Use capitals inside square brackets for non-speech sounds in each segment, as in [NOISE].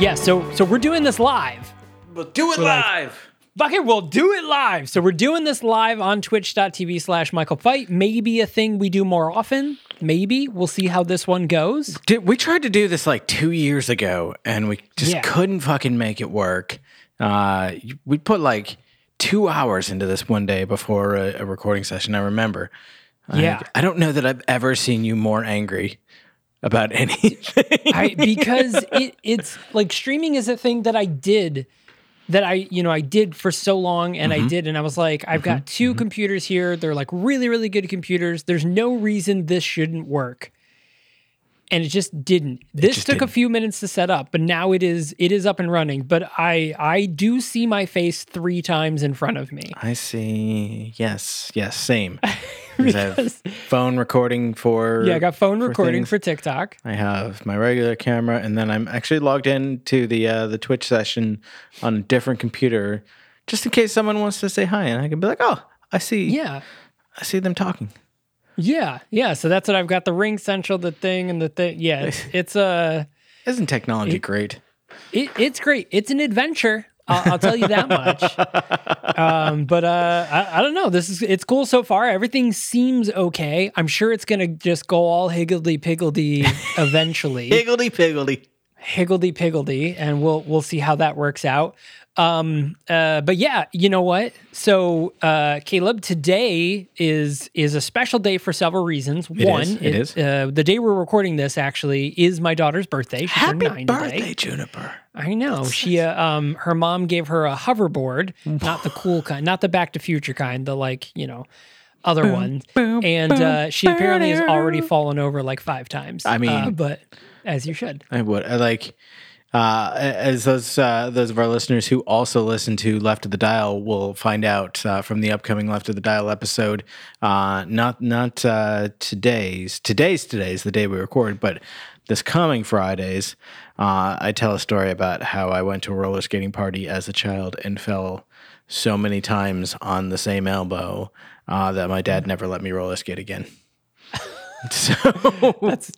yeah, so so we're doing this live. We'll do it live. Fuck it, we'll do it live. So we're doing this live on twitch.tv slash Michael Fight. Maybe a thing we do more often. Maybe. We'll see how this one goes. Dude, we tried to do this like two years ago and we just Yeah. couldn't fucking make it work. Uh, we put like two hours into this one day before a, a recording session. I remember. Like, Yeah. I don't know that I've ever seen you more angry about [LAUGHS] anything. I because [LAUGHS] it, it's like streaming is a thing that I did that I you know I did for so long and Mm-hmm. I did and I was like I've got 2 computers here they're like really really good computers there's no reason this shouldn't work and it just didn't this just took a didn't. few minutes to set up but now it is it is up and running but I I do see my face 3 times in front of me I see. Yes, yes, same. [LAUGHS] [LAUGHS] 'Cause I have Because- phone recording for yeah I got phone for recording things. for TikTok I have my regular camera, and then I'm actually logged into the uh, the Twitch session on a different computer, just in case someone wants to say hi, and I can be like, "Oh, I see. yeah I see them talking." yeah yeah so that's what I've got the ring central the thing and the thing yeah it's, [LAUGHS] it's a Isn't technology great? It, it's great. It's an adventure. I'll, I'll tell you that much. Um, but uh, I, I don't know. This is it's cool so far. Everything seems okay. I'm sure it's gonna just go all higgledy piggledy [LAUGHS] eventually. Higgledy piggledy. higgledy piggledy, and we'll we'll see how that works out. Um, uh, but yeah, you know what? So, uh, Caleb, today is is a special day for several reasons. One, is, it is. Uh, the day we're recording this actually is my daughter's birthday. She's Happy nine birthday. Juniper. I know. She uh, um her mom gave her a hoverboard, not the cool kind, not the Back to Future kind, the like, you know, other one. Boom, And uh, she apparently has already fallen over like five times. I mean- Uh, but as you should. I would. I like uh, as those uh, those of our listeners who also listen to Left of the Dial will find out uh, from the upcoming Left of the Dial episode. Uh, not not uh, today's today's today's the day we record, but this coming Fridays, uh, I tell a story about how I went to a roller skating party as a child and fell so many times on the same elbow uh, that my dad never let me roller skate again. [LAUGHS] so That's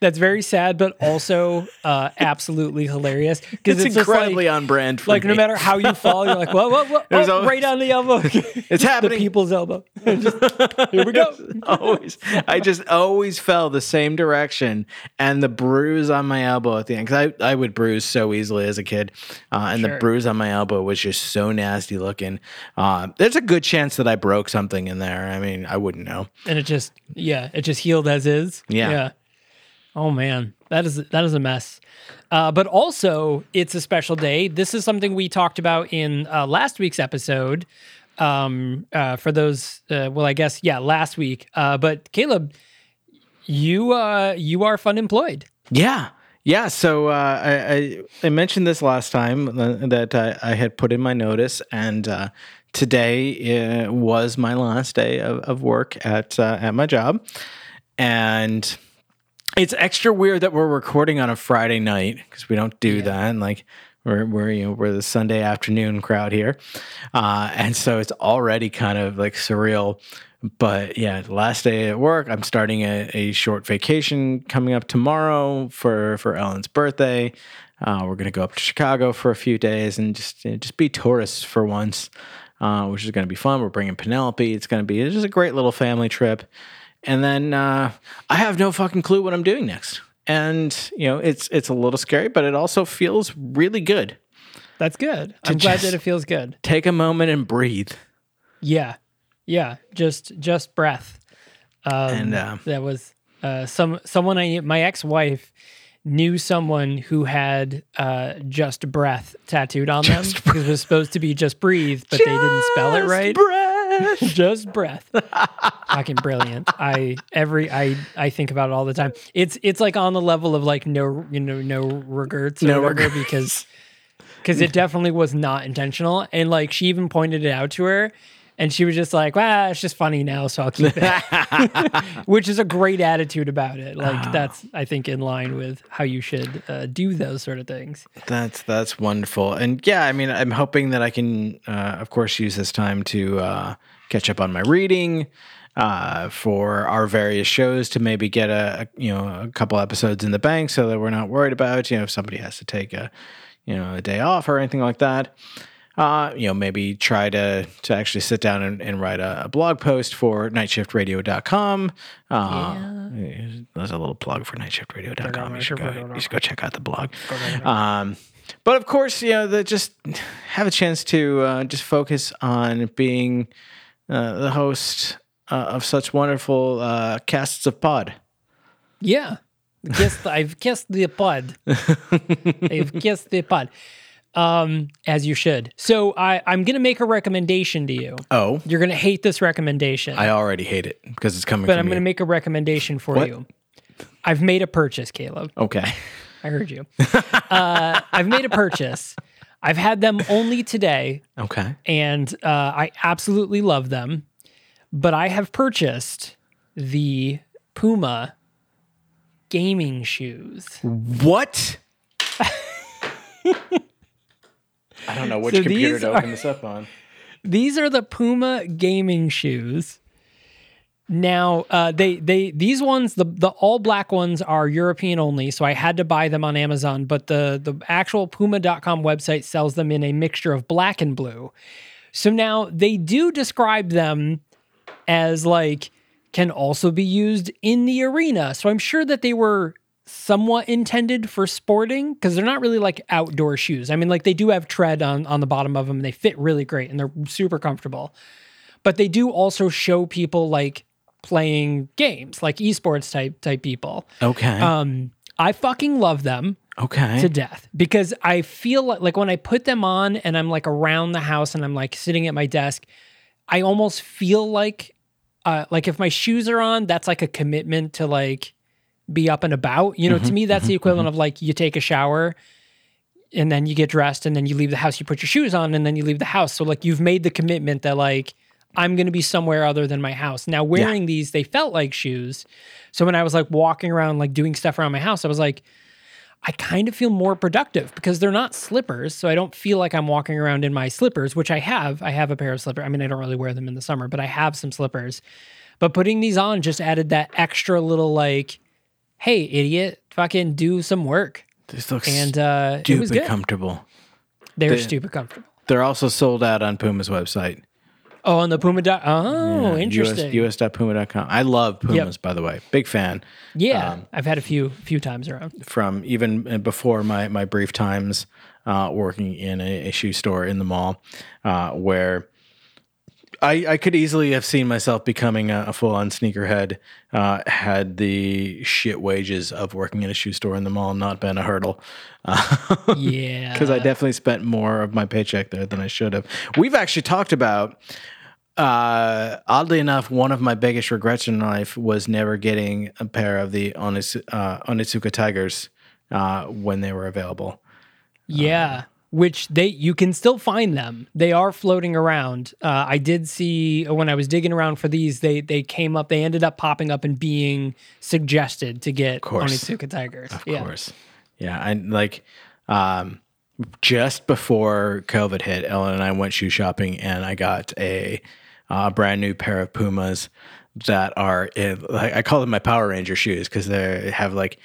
that's very sad, but also uh, absolutely hilarious because it's, it's, incredibly like, on brand for like no matter how you fall, you're like, what, what, what? Oh, always- right on the elbow. [LAUGHS] [LAUGHS] It's happening. the people's elbow. [LAUGHS] Just, here we go. always I just always fell the same direction and the bruise on my elbow at the end because I, I would bruise so easily as a kid uh, and the bruise on my elbow was just so nasty looking uh, there's a good chance that I broke something in there I mean I wouldn't know and it just yeah it just healed as is Yeah. yeah oh man that is that is a mess uh, but also it's a special day this is something we talked about in uh, last week's episode um uh for those uh, well i guess yeah last week uh but caleb you uh you are fun employed Yeah. Yeah. So I, I, I mentioned this last time that I, I had put in my notice, and today was my last day of, of work at at my job. And it's extra weird that we're recording on a Friday night because we don't do that. And like we're we're you know we're the Sunday afternoon crowd here, uh, and so it's already kind of like surreal. But yeah, last day at work, I'm starting a, a short vacation coming up tomorrow for for Ellen's birthday. Uh, we're gonna go up to Chicago for a few days and just you know, just be tourists for once, uh, which is gonna be fun. We're bringing Penelope. It's gonna be it's just a great little family trip. And then uh, I have no fucking clue what I'm doing next and you know it's it's a little scary but it also feels really good That's good. I'm glad that it feels good. take a moment and breathe Yeah, yeah. Just just breath. Um, And, uh, that was uh, some someone I my ex wife knew someone who had uh, just breath tattooed on [LAUGHS] them because it was supposed to be just breathe, but they didn't spell it right. [LAUGHS] just breath. Fucking brilliant. I every I I think about it all the time. It's it's like on the level of like no you know no regrets No regrets. because because it definitely was not intentional. And like she even pointed it out to her. And she was just like, "Well, it's just funny now, so I'll keep it." [LAUGHS] Which is a great attitude about it. Like that's, I think, in line with how you should uh, do those sort of things. that's that's wonderful and yeah i mean i'm hoping that i can uh, of course use this time to uh, catch up on my reading uh, for our various shows to maybe get a, a you know a couple episodes in the bank so that we're not worried about you know if somebody has to take a you know a day off or anything like that uh, you know, maybe try to to actually sit down and, and write a, a blog post for nightshiftradio.com. Uh, There's a little plug for nightshiftradio.com. You should go, you should go check out the blog. Um, but of course, you know, the, just have a chance to uh, just focus on being uh, the host uh, of such wonderful uh, casts of pod. Yeah. I've kissed the pod. [LAUGHS] I've kissed the pod. Um, as you should. So I, I'm gonna make a recommendation to you. Oh, You're gonna hate this recommendation, I already hate it because it's coming but I'm gonna make a recommendation for What? you. I've made a purchase, Caleb. okay. [LAUGHS] I heard you. uh, I've made a purchase. I've had them only today, Okay. and uh, I absolutely love them. But I have purchased the Puma gaming shoes. What? [LAUGHS] I don't know which So computer to are- open this up on. [LAUGHS] These are the Puma gaming shoes. Now, uh, they they these ones the the all black ones are European only, so I had to buy them on Amazon. But the the actual Puma.com website sells them in a mixture of black and blue. So now they do describe them as like can also be used in the arena. So I'm sure that they were somewhat intended for sporting because they're not really like outdoor shoes. I mean, like they do have tread on on the bottom of them. And they fit really great and they're super comfortable. But they do also show people like playing games, like esports type type people. Okay. Um, I fucking love them okay. to death because I feel like, like when I put them on and I'm like around the house and I'm like sitting at my desk, I almost feel like uh, like if my shoes are on, that's like a commitment to like be up and about. You know, to mm-hmm. me, that's the mm-hmm. equivalent mm-hmm. of like you take a shower and then you get dressed and then you leave the house, you put your shoes on and then you leave the house. So like you've made the commitment that like I'm going to be somewhere other than my house. Now wearing these, they felt like shoes. So when I was like walking around, like doing stuff around my house, I was like, I kind of feel more productive because they're not slippers. So I don't feel like I'm walking around in my slippers, which I have. I have a pair of slippers. I mean, I don't really wear them in the summer, but I have some slippers. But putting these on just added that extra little like, hey, idiot, fucking do some work. this looks And uh, it was good. comfortable. They're the- stupid comfortable. They're also sold out on Puma's website. Oh, on the Puma. Dot, oh, Yeah, interesting. US, us.puma.com. I love Pumas, by the way. Big fan. yeah, um, I've had a few few times around. From even before my, my brief times uh, working in a, a shoe store in the mall, uh, where I, I could easily have seen myself becoming a, a full on sneakerhead uh, had the shit wages of working in a shoe store in the mall not been a hurdle. [LAUGHS] Yeah, because I definitely spent more of my paycheck there than I should have. We've actually talked about, uh, oddly enough, one of my biggest regrets in life was never getting a pair of the Onis- uh, Onitsuka Tigers uh, when they were available. Yeah, which they you can still find them. They are floating around. Uh, I did see when I was digging around for these, they they came up. They ended up popping up and being suggested to get. Onitsuka Tigers. Of yeah. course, yeah, and like. Um, just before COVID hit, Ellen and I went shoe shopping, and I got a uh, brand new pair of Pumas that are in, like, I call them my Power Ranger shoes because they have like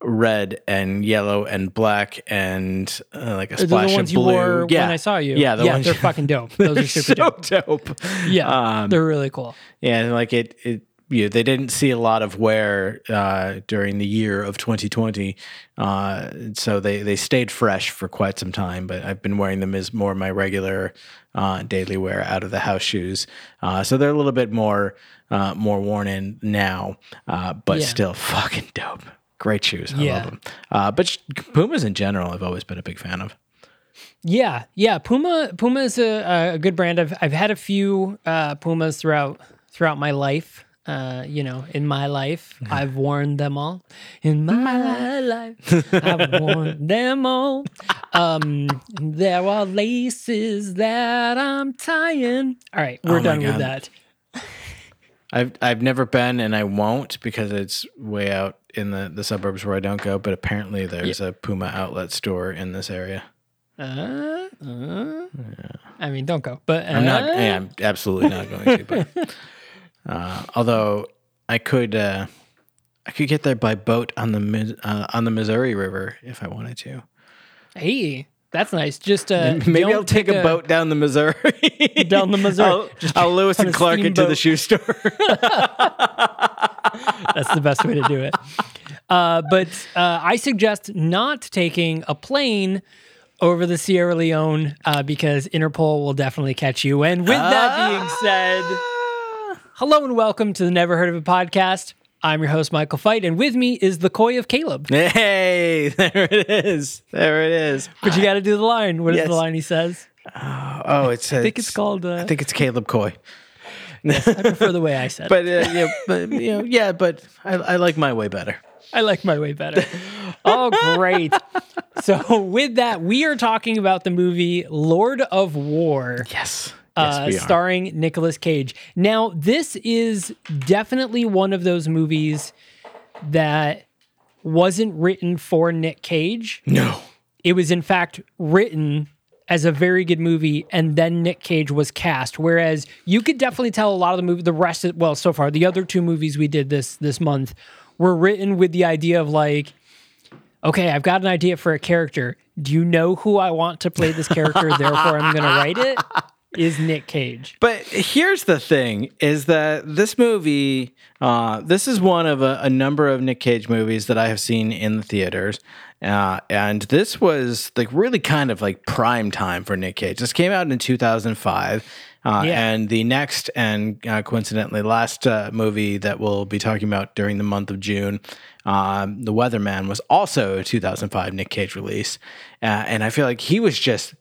red and yellow and black and uh, like a splash the ones of you blue. wore yeah. when I saw you. Yeah, the yeah, ones they're fucking dope. [LAUGHS] Those are super so dope. dope. Yeah, Um, they're really cool. Yeah, and like it, it you know, they didn't see a lot of wear uh, during the year of 2020, uh, so they they stayed fresh for quite some time. But I've been wearing them as more my regular uh, daily wear out of the house shoes. Uh, so they're a little bit more uh, more worn in now, uh, but Yeah. still [LAUGHS] fucking dope. Great shoes. I Yeah. love them. Uh, but Pumas in general, I've always been a big fan of. Yeah, yeah. Puma Puma is a, a good brand. I've I've had a few uh, Pumas throughout throughout my life. Uh, you know, in my life, [LAUGHS] I've worn them all. In my life, I've worn [LAUGHS] them all. Um, there are laces that I'm tying. All right, we're Oh done with that. I've I've never been and I won't because it's way out in the, the suburbs where I don't go. But apparently there's a Puma outlet store in this area. Uh, uh, I mean, don't go. But uh, I'm not. Yeah, I'm absolutely not going to. But [LAUGHS] uh, although I could, uh, I could get there by boat on the uh, on the Missouri River if I wanted to. Hey, that's nice. Just uh, [LAUGHS] Maybe I'll take a, boat down the Missouri. [LAUGHS] Down the Missouri. I'll, Just I'll Lewis and Clark into the shoe store. [LAUGHS] That's the best way to do it. Uh, but uh, I suggest not taking a plane over the Sierra Leone uh, because Interpol will definitely catch you. And with that being said, hello and welcome to the Never Heard of a podcast. I'm your host, Michael Fight, and with me is the koi of Caleb. hey, [LAUGHS] there it is. There it is. But you got to do the line. What is Yes. the line he says? Oh, it's. I think it's called. Uh, I think it's Caleb Coy. I prefer the way I said [LAUGHS] it. But uh, yeah, but you know, yeah, but I, I like my way better. I like my way better. oh, great. So, with that, we are talking about the movie Lord of War. Yes. Uh, Yes, starring Nicolas Cage. Now, this is definitely one of those movies that wasn't written for Nick Cage. No. It was, in fact, written as a very good movie, and then Nick Cage was cast. Whereas you could definitely tell a lot of the movie, the rest of, well, so far, the other two movies we did this this month were written with the idea of like, okay, I've got an idea for a character. Do you know who I want to play this character? Therefore, I'm going to write it. [LAUGHS] Is Nick Cage? But here's the thing: is that this movie, uh, this is one of a, a number of Nick Cage movies that I have seen in the theaters, uh, and this was like really kind of like prime time for Nick Cage. This came out in 2005. Uh, Yeah. And the next and uh, coincidentally last uh, movie that we'll be talking about during the month of June, um, The Weatherman, was also a 2005 Nick Cage release. Uh, and I feel like he was just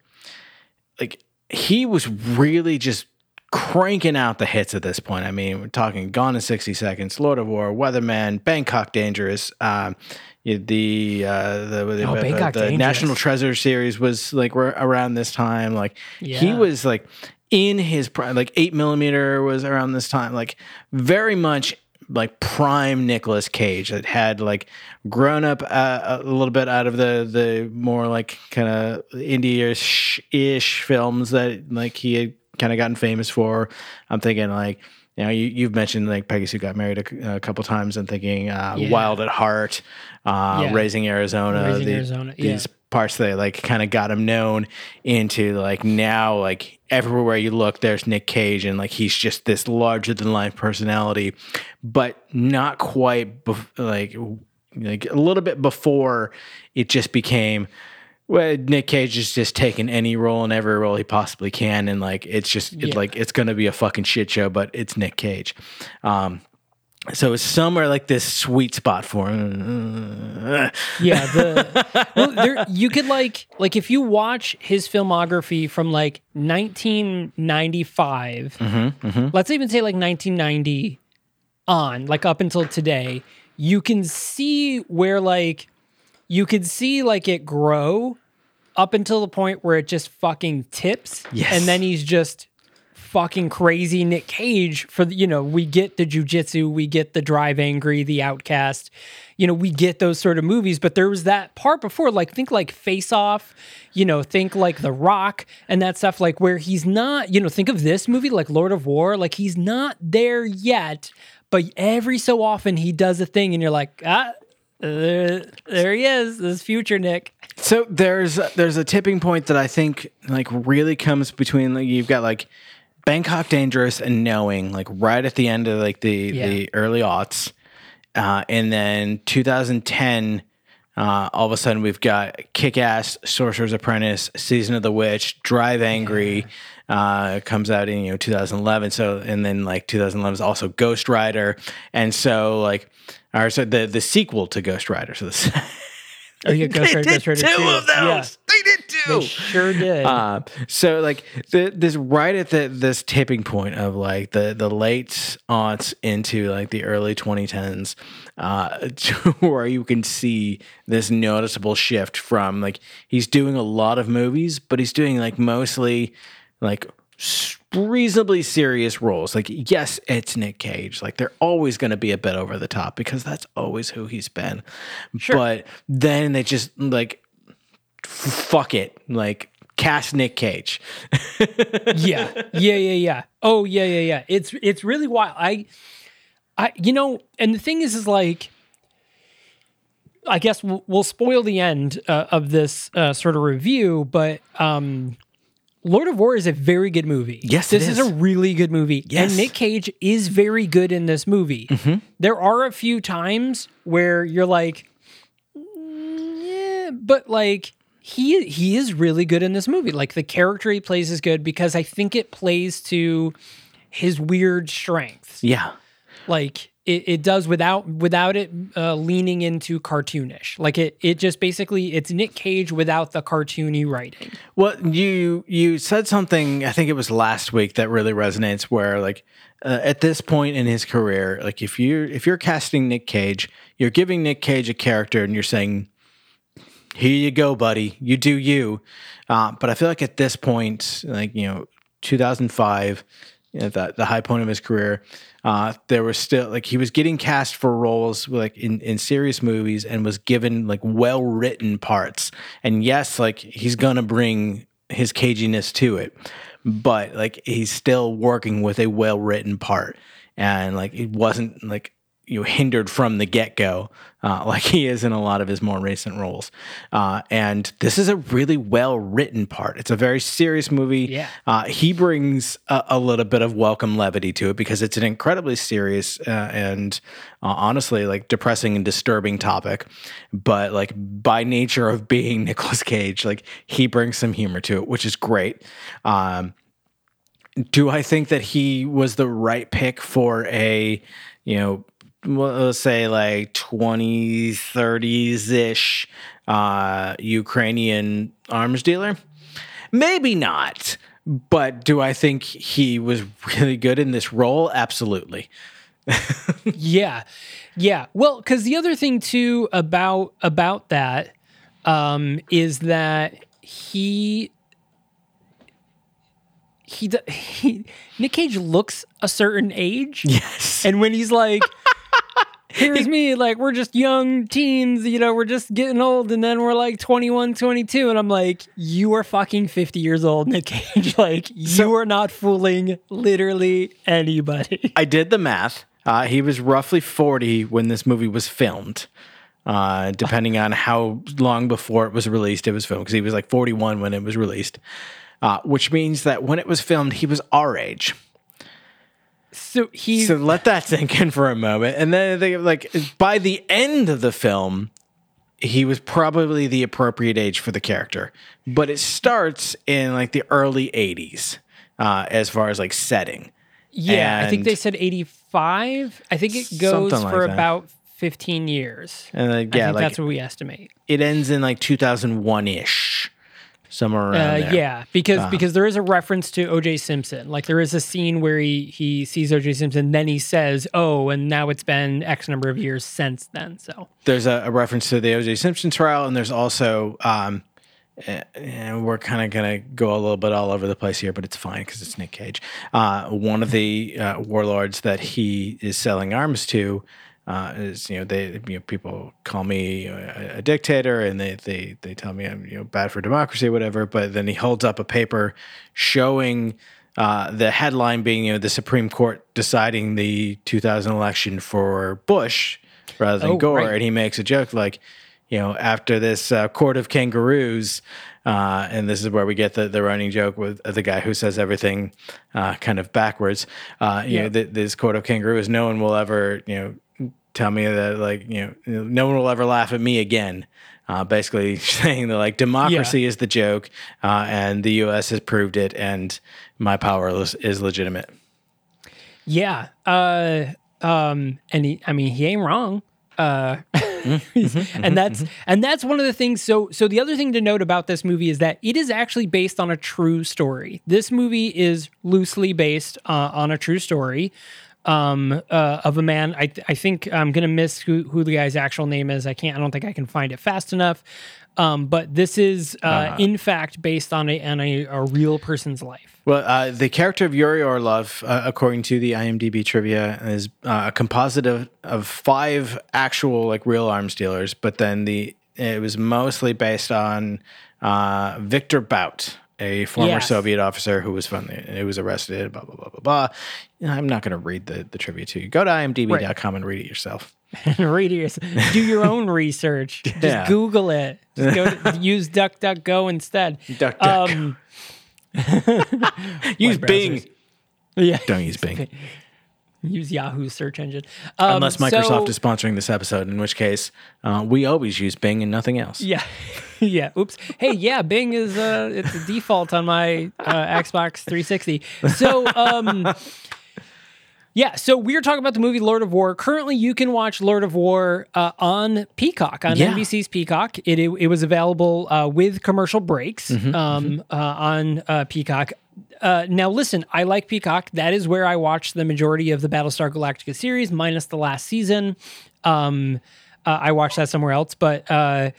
like he was really just cranking out the hits at this point. I mean, we're talking Gone in 60 Seconds, Lord of War, Weatherman, Bangkok Dangerous, um, the uh, the, the, Oh, the- Bangkok the Dangerous. National Treasure series was like we're around this time. Like he was like in his prime, like eight millimeter was around this time. Like very much like prime Nicolas Cage that had like grown up uh, a little bit out of the the more like kind of indie-ish ish films that like he had kind of gotten famous for. I'm thinking like you know you, you've mentioned like Peggy Sue got married a, a couple times. I'm thinking uh, Yeah. Wild at Heart, uh, Yeah. Raising Arizona, Raising the- Arizona, yeah. these parts that like kind of got him known into like now like everywhere you look there's Nick Cage and like he's just this larger than life personality but not quite bef- like like a little bit before it just became well Nick Cage is just taking any role and every role he possibly can and like it's just it, like it's going to be a fucking shit show but it's Nick Cage. Um so it's somewhere like this sweet spot for him. Yeah, the well, there you could like like if you watch his filmography from like 1995, Mm-hmm, let's even say like 1990 on, like up until today, you can see where like you could see like it grow up until the point where it just fucking tips, Yes. and then he's just fucking crazy Nick Cage for the, you know, we get the jujitsu, we get the drive angry, the outcast, you know, we get those sort of movies, but there was that part before, like think like Face Off, you know, think like The Rock and that stuff, like where he's not, you know, think of this movie like Lord of War, like he's not there yet, but every so often he does a thing and you're like, ah, uh, there he is, this future Nick. So there's there's a tipping point that I think like really comes between like you've got like Bangkok Dangerous and Knowing like right at the end of like the Yeah. the early aughts, uh, and then 2010. Uh, all of a sudden, we've got Kick Ass, Sorcerer's Apprentice, Season of the Witch, Drive Angry, uh, comes out in you know 2011. So, and then like 2011 is also Ghost Rider, and so like, or so the the sequel to Ghost Rider. So this, [LAUGHS] Oh, yeah, Ghost Rider, Ghost Rider 2. Yeah, They did they sure did. uh, so like the, this right at the this tipping point of like the the late aughts into like the early 2010s uh to [LAUGHS] where you can see this noticeable shift from like he's doing a lot of movies but he's doing like mostly like reasonably serious roles. Like yes it's nick cage. Like they're always going to be a bit over the top because that's always who he's been. But then they just like fuck it. Like cast nick cage. [LAUGHS] Yeah, yeah, yeah, yeah. Oh, yeah, yeah, yeah. It's it's really wild. I, I, you know, and the thing is, is like, I guess we'll, we'll spoil the end uh, of this uh, sort of review, but um, Lord of War is a very good movie. Yes, this is. is. a really good movie, Yes. and Nick Cage is very good in this movie. There are a few times where you're like, "Mm, yeah, but like he he is really good in this movie. Like the character he plays is good because I think it plays to his weird strengths. yeah Like it, it does without without it uh, leaning into cartoonish. Like it it just basically it's Nick Cage without the cartoony writing. Well, you you said something. I think it was last week that really resonates. Where like uh, at this point in his career, like if you if you're casting Nick Cage, you're giving Nick Cage a character, and you're saying, "Here you go, buddy. You do you." Uh, but I feel like at this point, like you know, 2005, you know, the the high point of his career, uh, there was still like he was getting cast for roles like in in serious movies and was given like well written parts. And yes, like he's gonna bring his caginess to it, but like he's still working with a well written part, and like it wasn't like you know hindered from the get go, uh, [LAUGHS] like he is in a lot of his more recent roles. Uh, and this is a really well written part. It's a very serious movie. Yeah. Uh, he brings a, a little bit of welcome levity to it because it's an incredibly serious uh, and uh, honestly like depressing and disturbing topic. But like by nature of being [LAUGHS] Nicolas Cage, like he brings some humor to it, which is great. Um, do I think that he was the right pick for a, you know, let's say like 2030s ish uh, Ukrainian arms dealer? Maybe not. But do I think he was really good in this role? Absolutely. [LAUGHS] yeah yeah well because the other thing too about about that um is that he he, [LAUGHS] he nick cage looks a certain age Yes. and when he's like here's [LAUGHS] me like we're just young teens you know we're just getting old and then we're like 21 22 and i'm like you are fucking 50 years old nick cage [LAUGHS] like you are not fooling literally anybody I did the math. Uh, he was roughly 40 when this movie was filmed, uh, depending on how long before it was released it was filmed, because he was like 41 when it was released, uh, which means that when it was filmed, he was our age. So he's So let that sink in for a moment. And then they, like by the end of the film, he was probably the appropriate age for the character. But it starts in like the early 80s uh, as far as like setting. Yeah, I think they said 85. I think it goes like for that. about 15 years. And like, I yeah, think like that's what we estimate. it ends in like 2001 ish, somewhere around Uh, yeah, because because there is a reference to O.J. Simpson. Like there is a scene where he he sees O.J. Simpson, then he says, "Oh, and now it's been X number of years since then." So There's a, a reference to the O.J. Simpson trial, and there's also um, uh, and we're kind of gonna go a little bit all over the place here, but it's fine because it's Nick Cage. Uh, one of the uh, warlords that he is selling arms to uh, is you know they you know people call me a, a, dictator and they they they tell me I'm you know bad for democracy whatever. But then he holds up a paper showing. Uh, the headline being, you know, the Supreme Court deciding the 2000 election for Bush rather than Oh, Gore, right. and he makes a joke like, you know, after this uh, court of kangaroos, uh, and this is where we get the, the running joke with the guy who says everything uh, kind of backwards. Uh, you Yeah. know, th- this court of kangaroos, no one will ever, you know, tell me that like, you know, no one will ever laugh at me again. Uh, basically [LAUGHS] saying that like democracy is the joke, uh, and the U.S. has proved it, and my power is, is legitimate. Yeah. Uh, um, and he, I mean, he ain't wrong. Uh, [LAUGHS] and that's and that's one of the things. So so the other thing to note about this movie is that it is actually based on a true story. This movie is loosely based uh, on a true story um, uh, of a man. I I think I'm gonna miss who who the guy's actual name is. I can't. I don't think I can find it fast enough. Um, but this is uh, in fact based on a on a, a real person's life. Well, uh, the character of Yuri Orlov, uh, according to the IMDb trivia, is uh, a composite of, of five actual like real arms dealers, but then the it was mostly based on uh, Victor Bout, a former Yes. Soviet officer who was the, who was arrested. Blah blah blah blah blah. You know, I'm not going to read the, the trivia to you. Go to imdb.com and read it yourself. [LAUGHS] read yours. Do your own research. [LAUGHS] Just Yeah. Google it. Just go to, [LAUGHS] use DuckDuckGo instead. DuckDuck. Um, use. Bing. yeah. Don't use Bing. Use Yahoo's search engine. Um, Unless Microsoft so- is sponsoring this episode, in which case uh, we always use Bing and nothing else. Yeah. [LAUGHS] yeah. Oops. Hey, yeah, Bing is uh it's a default on my uh, Xbox 360. So um yeah, so we are talking about the movie Lord of War. Currently, you can watch Lord of War uh, on Peacock, on Yeah. NBC's Peacock. It, it, it was available uh, with commercial breaks Mm-hmm, um, Uh, on uh, Peacock. Uh, now, listen, I like Peacock. That is where I watched the majority of the Battlestar Galactica series, minus the last season. Um, uh, I watched that somewhere else, but uh,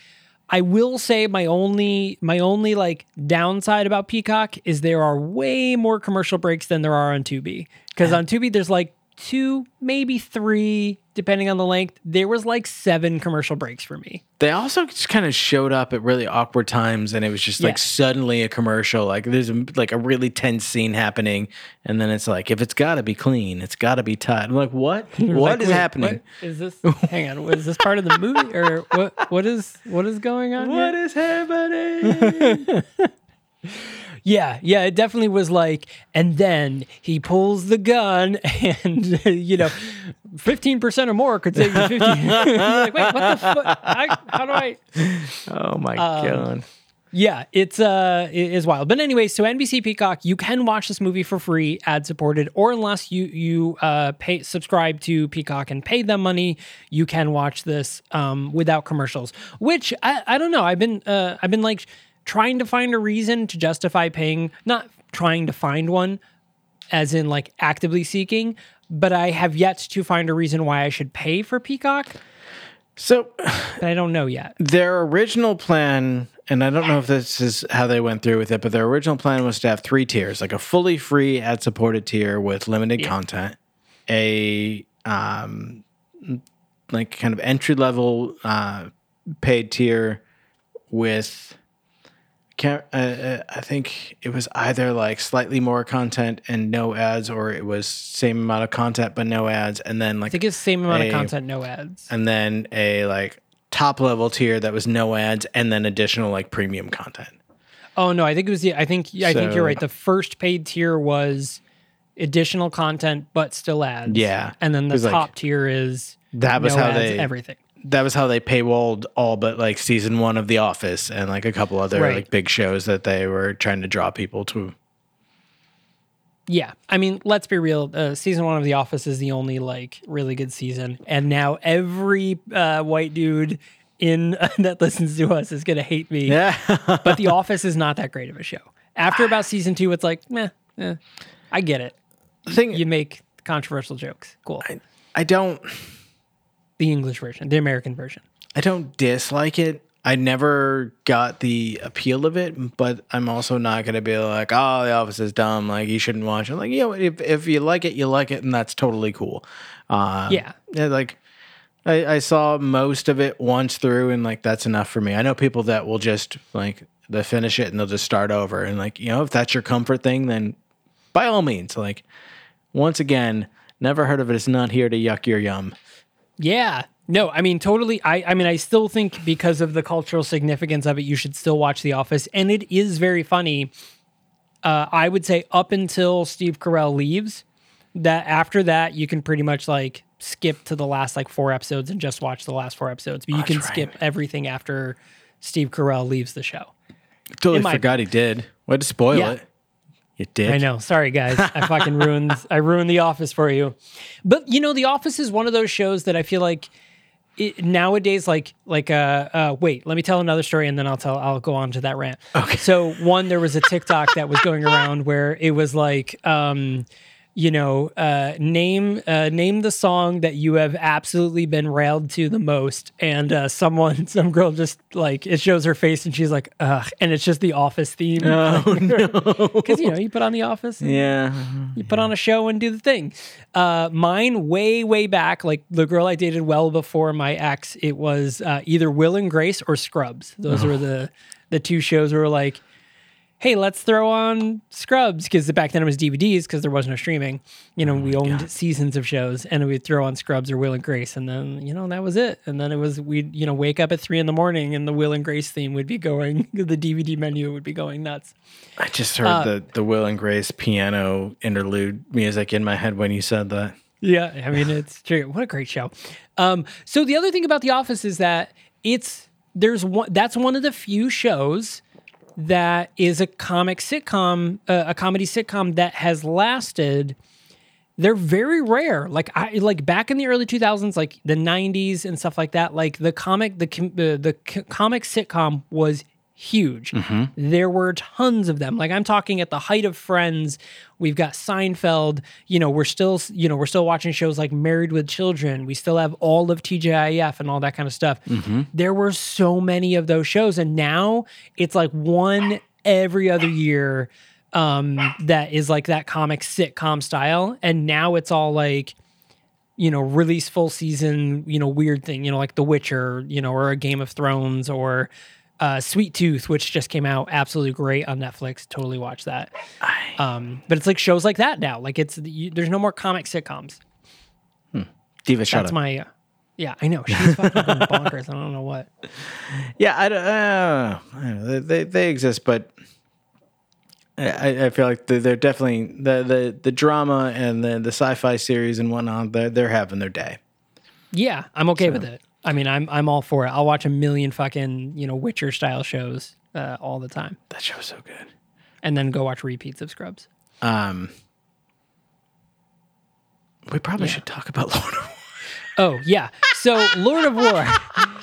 I will say my only my only like downside about Peacock is there are way more commercial breaks than there are on Tubi. Because on Tubi there's like two, maybe three, depending on the length. There was like seven commercial breaks for me. They also just kind of showed up at really awkward times, and it was just like Yeah. suddenly a commercial. Like there's a, like a really tense scene happening, and then it's like if it's got to be clean, it's got to be tight. I'm like, what? [LAUGHS] What Like, is happening? what is this? [LAUGHS] hang on, is this part of the movie or what? What is what is going on? What here? is happening? [LAUGHS] Yeah, yeah, it definitely was like, and then he pulls the gun, [LAUGHS] and you know, fifteen percent or more could save you fifteen. [LAUGHS] Like, wait, what the fuck? How do I? [LAUGHS] oh my Um, god! Yeah, it's uh, it is wild. But anyway, so NBC Peacock, you can watch this movie for free, ad supported, or unless you you uh pay subscribe to Peacock and pay them money, you can watch this um without commercials. Which I I don't know. I've been uh I've been like trying to find a reason to justify paying, not trying to find one, as in like actively seeking, but I have yet to find a reason why I should pay for Peacock. So [SIGHS] But I don't know yet. their original plan, and I don't know if this is how they went through with it, but their original plan was to have three tiers, like a fully free ad supported tier with limited content, a um, like kind of entry level uh, paid tier with. Can't, uh, uh, I think it was either like slightly more content and no ads, or it was same amount of content but no ads, and then I like think it's same amount a- of content, no ads. and then a like top level tier that was no ads and then additional like premium content. Oh no, I think it was the. I think I think you're right. The first paid tier was additional content, but still ads. Yeah. and then the was like- top tier is That was no how they everything. That was how they paywalled all but like season one of The Office and like a couple other Right. like big shows that they were trying to draw people to. Yeah, I mean, let's be real. Uh, season one of The Office is the only like really good season, and now every uh, white dude in [LAUGHS] that listens to us is gonna hate me. Yeah. [LAUGHS] but The Office is not that great of a show. After about season two, it's like, meh, eh, I get it. thing You make controversial jokes. Cool. I don't The English version, the American version. I don't dislike it. I never got the appeal of it, but I'm also not going to be like, oh, The Office is dumb. Like, you shouldn't watch it. Like, you know, if, if you like it, you like it, and that's totally cool. Uh, Yeah. yeah, like, I, I saw most of it once through, and like, that's enough for me. I know people that will just, like, they finish it and they'll just start over. And, like, you know, if that's your comfort thing, then by all means, like, once again, never heard of it. It's not here to yuck your yum. Yeah. No, I mean totally. I I mean I still think because of the cultural significance of it, you should still watch The Office, and it is very funny. Uh, I would say up until Steve Carell leaves, that after that you can pretty much like skip to the last like four episodes and just watch the last four episodes. But you can right. skip everything after Steve Carell leaves the show. Totally forgot he did. Way to spoil Yeah. it. You did. I know. Sorry, guys. [LAUGHS] I fucking ruined. I ruined The Office for you. But you know, The Office is one of those shows that I feel like it, nowadays, like, like, uh, uh, wait. Let me tell another story, and then I'll tell. I'll go on to that rant. Okay. So one, there was a TikTok that was going [LAUGHS] around where it was like, um, you know, uh, name uh, name the song that you have absolutely been railed to the most, and uh, someone, [LAUGHS] some girl, just like it shows her face, and she's like, ugh, and it's just the Office theme. Oh [LAUGHS] no. [LAUGHS] Because you know, you put on the Office, and yeah. you put on a show and do the thing. Uh, mine, way way back, like the girl I dated well before my ex, it was uh, either Will and Grace or Scrubs. Those were the the two shows where like, hey, let's throw on Scrubs because back then it was DVDs because there was no streaming. You know, we owned seasons of shows, and we'd throw on Scrubs or Will and Grace, and then you know that was it. And then it was we'd you know wake up at three in the morning, and the Will and Grace theme would be going, [LAUGHS] the DVD menu would be going nuts. I just heard Uh, the the Will and Grace piano interlude music in my head when you said that. Yeah, I mean it's [SIGHS] true. What a great show. Um, so the other thing about The Office is that it's there's one that's one of the few shows that is a comic sitcom, uh, a comedy sitcom that has lasted. They're very rare. Like I like back in the early 2000s, like the 90s and stuff like that. Like the comic, the uh, the comic sitcom was huge. There were tons of them. Like I'm talking at the height of Friends, we've got Seinfeld. You know, we're still you know we're still watching shows like Married with Children. We still have all of TGIF and all that kind of stuff. There were so many of those shows, and now it's like one every other year um that is like that comic sitcom style and now it's all like you know release full season you know weird thing you know like the witcher you know or a game of thrones or uh sweet tooth which just came out absolutely great on netflix totally watch that um but it's like shows like that now like it's you, there's no more comic sitcoms Diva, shut that's up. my uh, yeah i know she's fucking going [LAUGHS] bonkers i don't know what yeah, I don't, uh, I don't know. They, they exist, but I, I feel like they're, they're definitely the, the the drama and the the sci-fi series and whatnot. They're they're having their day. yeah i'm okay with it i mean i'm i'm all for it i'll watch a million fucking you know witcher style shows uh, all the time That show's so good. and then go watch repeats of scrubs Um, we probably should talk about [LAUGHS] Lord of War. Oh yeah. So Lord of War. [LAUGHS]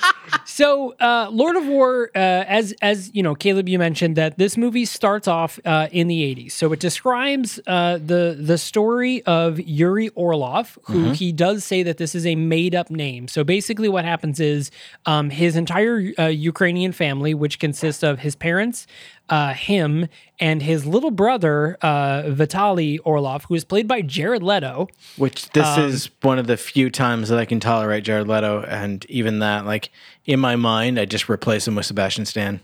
So uh, Lord of War, uh, as as you know, Caleb, you mentioned that this movie starts off uh, in the '80s. So it describes uh, the the story of Yuri Orlov, who he does say that this is a made up name. So basically, what happens is um, his entire uh, Ukrainian family, which consists of his parents, uh, him, and his little brother uh, Vitaly Orlov, who is played by Jared Leto. Which this is one of the few times that I can tolerate Jared Leto, and even that, like in my mind, I just replace him with Sebastian Stan.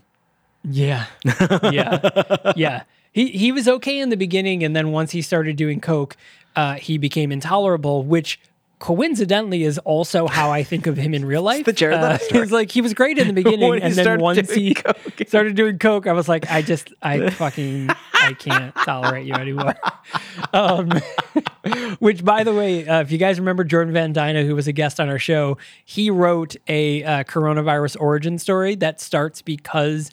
Yeah. [LAUGHS] yeah. Yeah. He he was okay in the beginning and then once he started doing coke, uh, he became intolerable, which coincidentally is also how I think of him in real [LAUGHS] life. the Jared Leto uh, story. Like he was great in the [LAUGHS] beginning and then once he [LAUGHS] coke. started doing coke, I was like, I just I fucking I can't tolerate you anymore. Um, which, by the way, uh, if you guys remember Jordan Van Dyne, who was a guest on our show, he wrote a uh, coronavirus origin story that starts because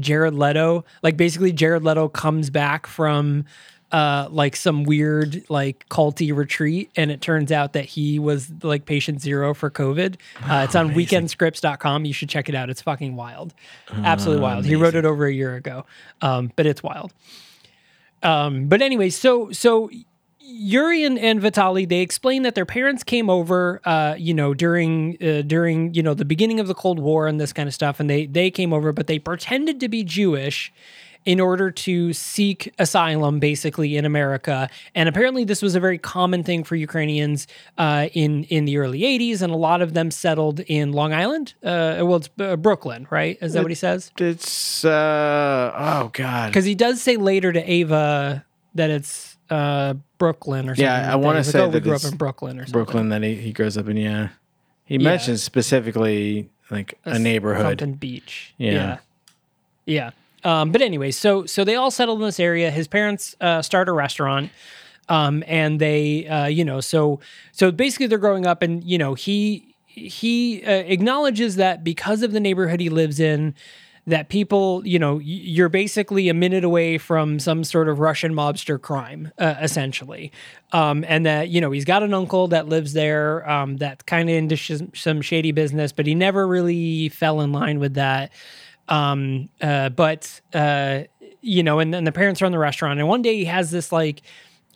Jared Leto, like basically Jared Leto comes back from uh like some weird like culty retreat and it turns out that he was like patient zero for covid. Uh, it's on weekendscripts.com you should check it out. It's fucking wild. Absolutely wild. He wrote it over a year ago. Um but it's wild. Um but anyway so so Yuri and, and Vitaly, they explain that their parents came over, uh, you know, during uh, during you know the beginning of the Cold War and this kind of stuff, and they they came over, but they pretended to be Jewish in order to seek asylum, basically in America. And apparently, this was a very common thing for Ukrainians uh, in in the early '80s, and a lot of them settled in Long Island. Uh, well, it's uh, Brooklyn, right? Is that what he says? It's uh oh god. Because he does say later to Ava that it's uh, Brooklyn or something. Yeah, I He's like, say oh, that grew up in Brooklyn or something. Brooklyn that he, he grows up in. Yeah, he Yeah. mentions specifically like a, neighborhood. Fountain Beach. Yeah. Yeah. Yeah. Um, but anyway, so so they all settled in this area. His parents uh, start a restaurant. Um, and they, uh, you know, so so basically they're growing up, and you know, he he uh, acknowledges that because of the neighborhood he lives in, that people, you know, you're basically a minute away from some sort of Russian mobster crime, uh, essentially, um, and that you know he's got an uncle that lives there um, that's kind of into sh- some shady business, but he never really fell in line with that. Um, uh, but uh, you know, and then the parents run the restaurant, and one day he has this like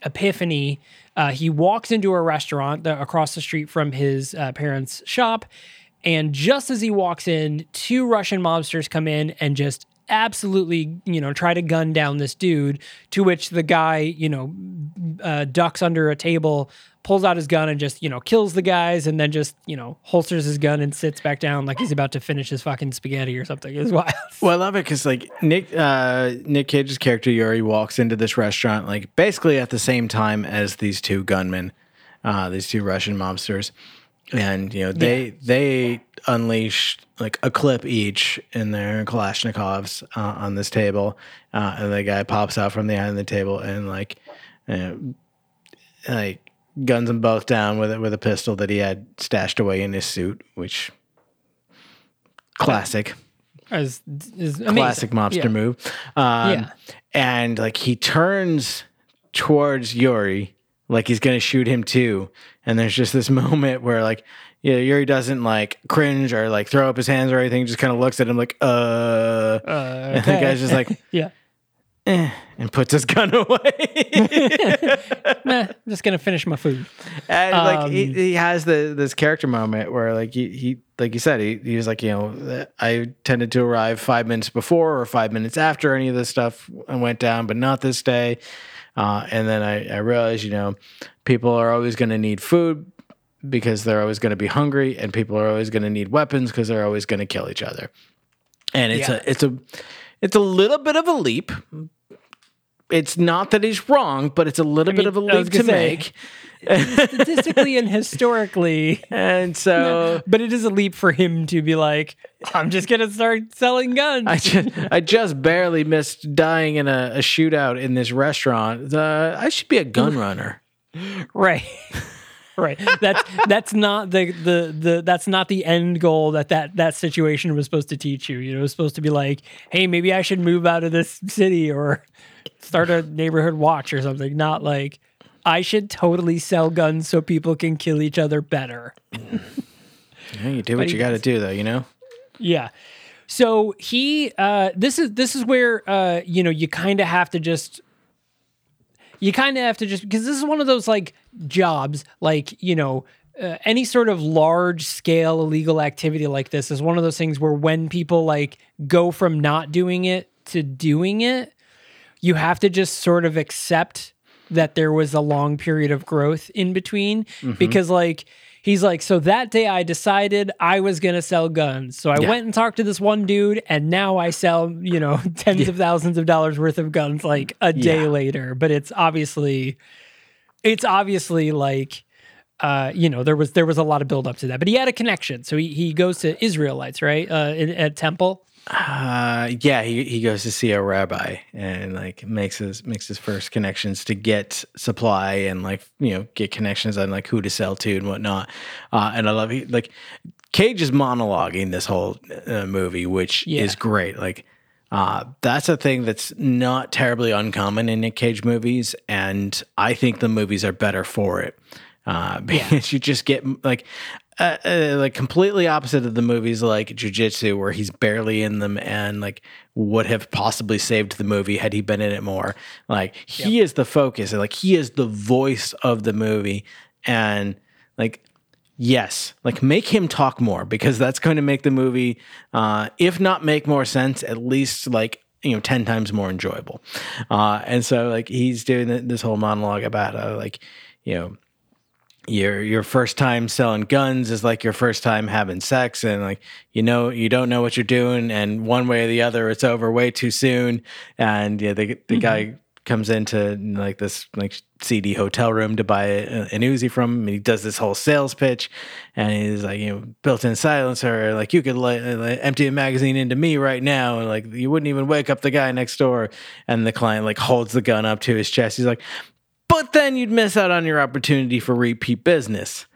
epiphany. Uh, he walks into a restaurant across the street from his uh, parents' shop, and just as he walks in, two Russian mobsters come in and just absolutely, you know, try to gun down this dude. To which the guy, you know, uh, ducks under a table, pulls out his gun, and just, you know, kills the guys, and then just, you know, holsters his gun and sits back down like he's about to finish his fucking spaghetti or something. It's wild. [LAUGHS] Well, I love it because like Nick uh, Nick Cage's character Yuri walks into this restaurant like basically at the same time as these two gunmen, uh, these two Russian mobsters, and you know they they unleash like a clip each in their Kalashnikovs uh, on this table, uh, and the guy pops out from behind the table and like uh, like guns them both down with it with a pistol that he had stashed away in his suit, which classic Is, is classic mobster Yeah. move. Um, Yeah. And like he turns towards Yuri, like he's gonna shoot him too. And there's just this [LAUGHS] moment where like, yeah, Yuri doesn't like cringe or like throw up his hands or anything. Just kind of looks at him like, uh, Uh, and the guy's just like, [LAUGHS] yeah. Eh, and puts his gun [LAUGHS] away. [LAUGHS] Meh, I'm just gonna finish my food. and like he, Um, he has the this character moment where like he, he like you said he, he was like you know i tended to arrive five minutes before or five minutes after any of this stuff went down but not this day uh, and then I, I realized you know people are always going to need food because they're always going to be hungry and people are always going to need weapons because they're always going to kill each other and it's Yeah. a it's a it's a little bit of a leap it's not that he's wrong but it's a little I bit mean, of a leap to say, make Statistically and historically, [LAUGHS] and so but it is a leap for him to be like, I'm just gonna start selling guns. I just, I just barely missed dying in a, a shootout in this restaurant. Uh, I should be a gun runner. [LAUGHS] right. [LAUGHS] Right. That's that's not the, the the that's not the end goal that, that that situation was supposed to teach you. You know, it was supposed to be like, hey, maybe I should move out of this city or start a neighborhood watch or something. Not like I should totally sell guns so people can kill each other better. [LAUGHS] Yeah, you do what you got to do, though. You know. Yeah. So he uh this is this is where uh you know you kind of have to just you kind of have to just because this is one of those like jobs like you know uh, any sort of large scale illegal activity like this is one of those things where when people like go from not doing it to doing it you have to just sort of accept that there was a long period of growth in between because like he's like so that day i decided i was going to sell guns so i Yeah. went and talked to this one dude and now i sell you know [LAUGHS] tens of thousands of dollars worth of guns like a day Yeah. later but it's obviously it's obviously like uh, you know, there was there was a lot of build up to that, but he had a connection. So he, he goes to Israelites, right? Uh, in, at temple. Uh, yeah, he, he goes to see a rabbi and like makes his makes his first connections to get supply and like you know get connections on like who to sell to and whatnot. Uh, and I love he like Cage is monologuing this whole uh, movie, which Yeah. is great. Like uh, that's a thing that's not terribly uncommon in Nick Cage movies, and I think the movies are better for it. uh, [LAUGHS] because you just get like uh, uh, like completely opposite of the movies like Jiu Jitsu where he's barely in them and like would have possibly saved the movie had he been in it more. Like he is the focus and like he is the voice of the movie and like yes. Like make him talk more because that's going to make the movie uh if not make more sense at least like you know 10 times more enjoyable. Uh and so like he's doing this whole monologue about uh, like you know your your first time selling guns is like your first time having sex and like you know you don't know what you're doing and one way or the other it's over way too soon. And yeah the the guy comes into like this like seedy hotel room to buy a, an Uzi from him and he does this whole sales pitch and he's like you know built-in silencer like you could like, like, empty a magazine into me right now and like you wouldn't even wake up the guy next door and the client like holds the gun up to his chest he's like but then you'd miss out on your opportunity for repeat business.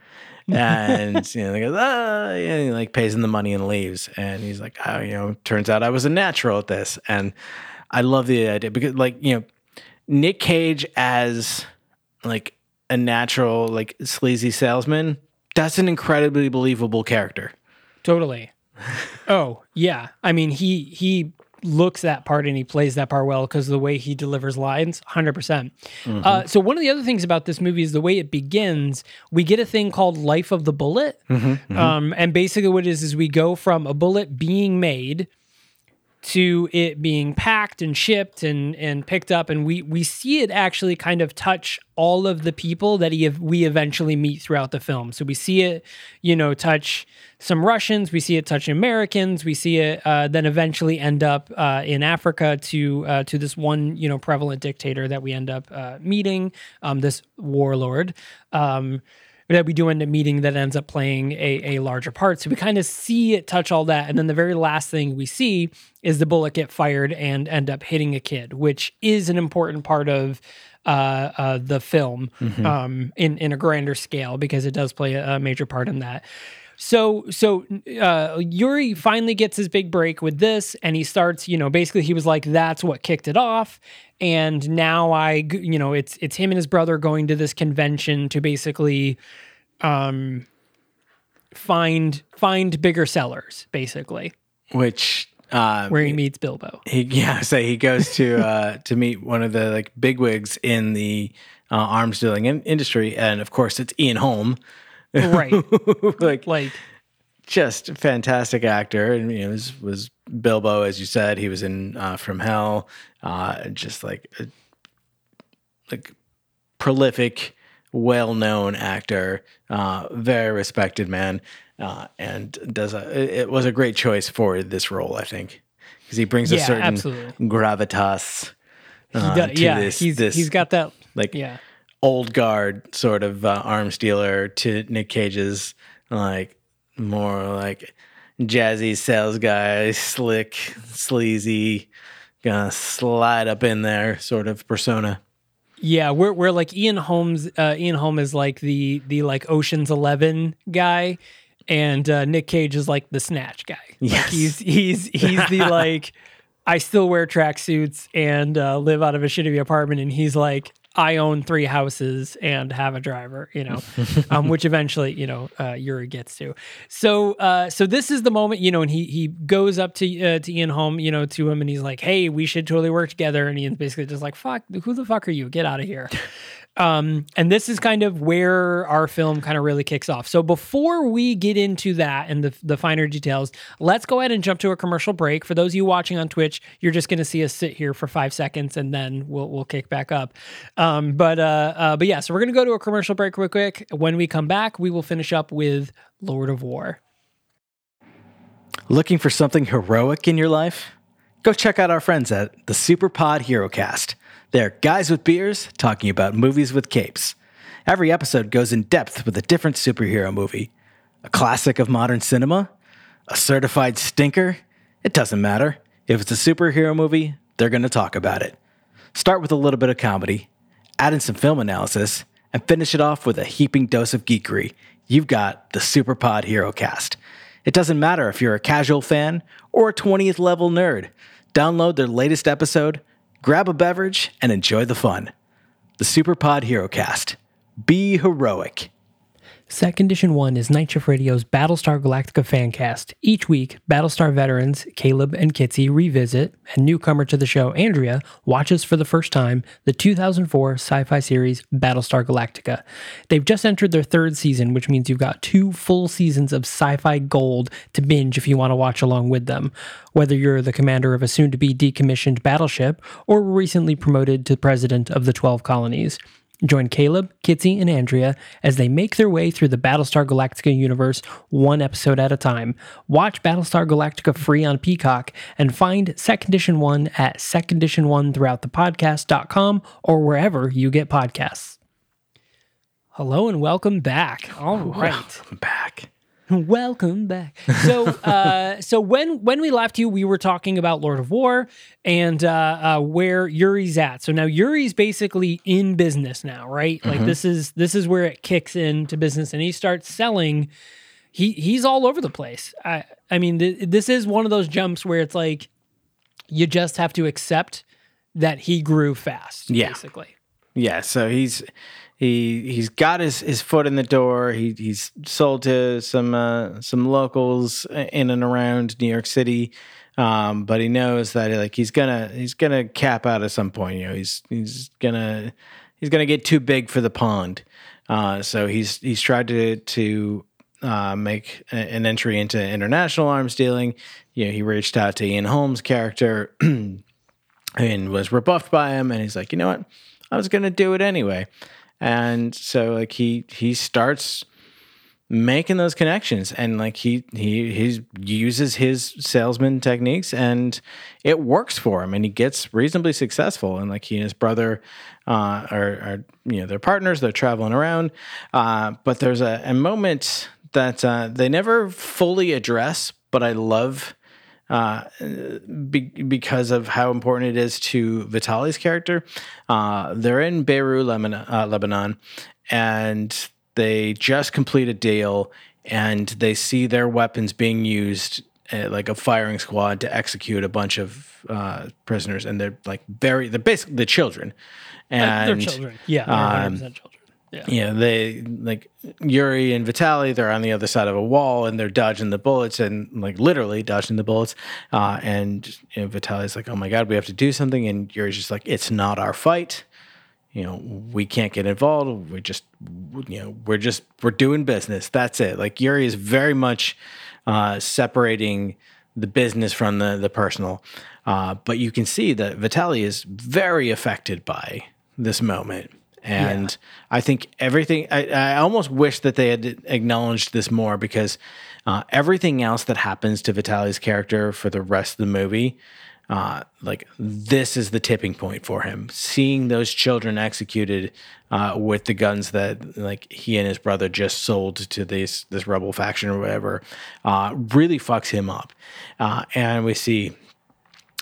[LAUGHS] and you know, they go, ah, and he like pays him the money and leaves. And he's like, oh, you know, turns out I was a natural at this. And I love the idea because, like, you know, Nick Cage as like a natural, like sleazy salesman, that's an incredibly believable character. Totally. oh yeah, I mean he he looks that part and he plays that part well because of the way he delivers lines 100%. Uh, so one of the other things about this movie is the way it begins. We get a thing called life of the bullet. Um, and basically what it is is we go from a bullet being made to it being packed and shipped and and picked up. And we we see it actually kind of touch all of the people that he we eventually meet throughout the film. So we see it you know touch some russians. We see it touch americans. We see it uh, then eventually end up uh, in africa to uh, to this one you know prevalent dictator that we end up uh, meeting um, this warlord. Um, that we do end up meeting that ends up playing a, a larger part. So we kind of see it touch all that. And then the very last thing we see is the bullet get fired and end up hitting a kid, which is an important part of uh, uh, the film um, in, in a grander scale because it does play a major part in that. So so uh, Yuri finally gets his big break with this, and he starts. You know, basically, he was like, "That's what kicked it off." And now I, you know, it's it's him and his brother going to this convention to basically um, find find bigger sellers, basically, Which, uh, where he meets Bilbo. he [LAUGHS] yeah say he goes to uh to meet one of the like bigwigs in the uh, arms dealing in- industry and of course it's ian holm Right, [LAUGHS] like like just fantastic actor and you know was, was bilbo as you said he was in uh, from hell uh just like a, like prolific well-known actor uh very respected man uh and does a it was a great choice for this role i think because he brings a certain absolutely. gravitas he uh, does, to yeah, this, he's this he's got that. like Yeah, old guard sort of uh, arms dealer to Nick Cage's like more like jazzy sales guy, slick, sleazy, gonna slide up in there sort of persona. yeah. We're we're like Ian Holmes. Uh, Ian Holm is like the the like Ocean's Eleven guy, and uh, Nick Cage is like the Snatch guy. Like Yes. he's he's he's the [LAUGHS] like. I still wear tracksuits and uh, live out of a shitty apartment, and he's like, I own three houses and have a driver, you know, [LAUGHS] um, which eventually, you know, uh, Yuri gets to. So, uh, so this is the moment, you know, and he he goes up to uh, to Ian Holm, you know, to him, and he's like, "Hey, we should totally work together." And Ian's basically just like, "Fuck, who the fuck are you? Get out of here." [LAUGHS] Um, and this is kind of where our film kind of really kicks off. So before we get into that and the, the finer details, let's go ahead and jump to a commercial break. For those of you watching on Twitch, you're just going to see us sit here for five seconds and then we'll we'll kick back up. Um, but uh, uh, but yeah, so we're going to go to a commercial break real quick. When we come back, we will finish up with Lord of War. Looking for something heroic in your life? Go check out our friends at the Superpod HeroCast. They're guys with beers talking about movies with capes. Every episode goes in depth with a different superhero movie. A classic of modern cinema? A certified stinker? It doesn't matter. If it's a superhero movie, they're going to talk about it. Start with a little bit of comedy, add in some film analysis, and finish it off with a heaping dose of geekery. You've got the Superpod Hero Cast. It doesn't matter if you're a casual fan or a 20th level nerd. Download their latest episode, grab a beverage, and enjoy the fun. The Superpod HeroCast. Be heroic Set Condition 1 is Night Shift Radio's Battlestar Galactica fancast. Each week, Battlestar veterans Caleb and Kitsy revisit, and newcomer to the show, Andrea, watches for the first time the 2004 sci fi series Battlestar Galactica. They've just entered their third season, which means you've got two full seasons of sci fi gold to binge if you want to watch along with them. Whether you're the commander of a soon to be decommissioned battleship or recently promoted to president of the 12 colonies. Join Caleb, Kitsy, and Andrea as they make their way through the Battlestar Galactica universe one episode at a time. Watch Battlestar Galactica free on Peacock and find Set Condition 1 at Set Condition 1 throughout the podcast.com or wherever you get podcasts. Hello and welcome back. All right. I'm back. [LAUGHS] Welcome back. So, [LAUGHS] uh, so when when we left you, we were talking about Lord of War and uh, uh, where Yuri's at. So now Yuri's basically in business now, right? Like this is this is where it kicks into business, and he starts selling. He he's all over the place. I I mean, th- this is one of those jumps where it's like you just have to accept that he grew fast. Yeah. basically. Yeah, so he's he he's got his, his foot in the door. He he's sold to some uh, some locals in and around New York City, um, but he knows that like he's gonna he's gonna cap out at some point. You know, he's he's gonna he's gonna get too big for the pond. Uh, so he's he's tried to to uh, make a- an entry into international arms dealing. You know, he reached out to Ian Holmes' character [CLEARS THROAT] and was rebuffed by him and he's like you know what i was gonna do it anyway and so like he he starts making those connections and like he he he uses his salesman techniques and it works for him and he gets reasonably successful. And like he and his brother uh are, are you know they're partners they're traveling around. Uh but there's a, a moment that uh they never fully address but i love uh, be, because of how important it is to Vitaly's character. Uh, they're in Beirut, Lebanon, uh, Lebanon, and they just complete a deal, and they see their weapons being used. uh, Like a firing squad to execute a bunch of uh, prisoners, and they're like very, they're basically the children, and they're children. Yeah, um, children. Yeah. yeah, they like Yuri and Vitaly. They're on the other side of a wall and they're dodging the bullets and like literally dodging the bullets. Uh, and you know, like, "Oh my god, we have to do something," and Yuri's just like, "It's not our fight. You know, we can't get involved. We're just, you know, we're just we're doing business. That's it." Like Yuri is very much uh, separating the business from the the personal. Uh, but you can see that Vitaly is very affected by this moment. And I think everything, I, I almost wish that they had acknowledged this more because uh, everything else that happens to Vitaly's character for the rest of the movie, uh, like this is the tipping point for him. Seeing those children executed uh, with the guns that like he and his brother just sold to this this rebel faction or whatever, uh, really fucks him up. Uh, and we see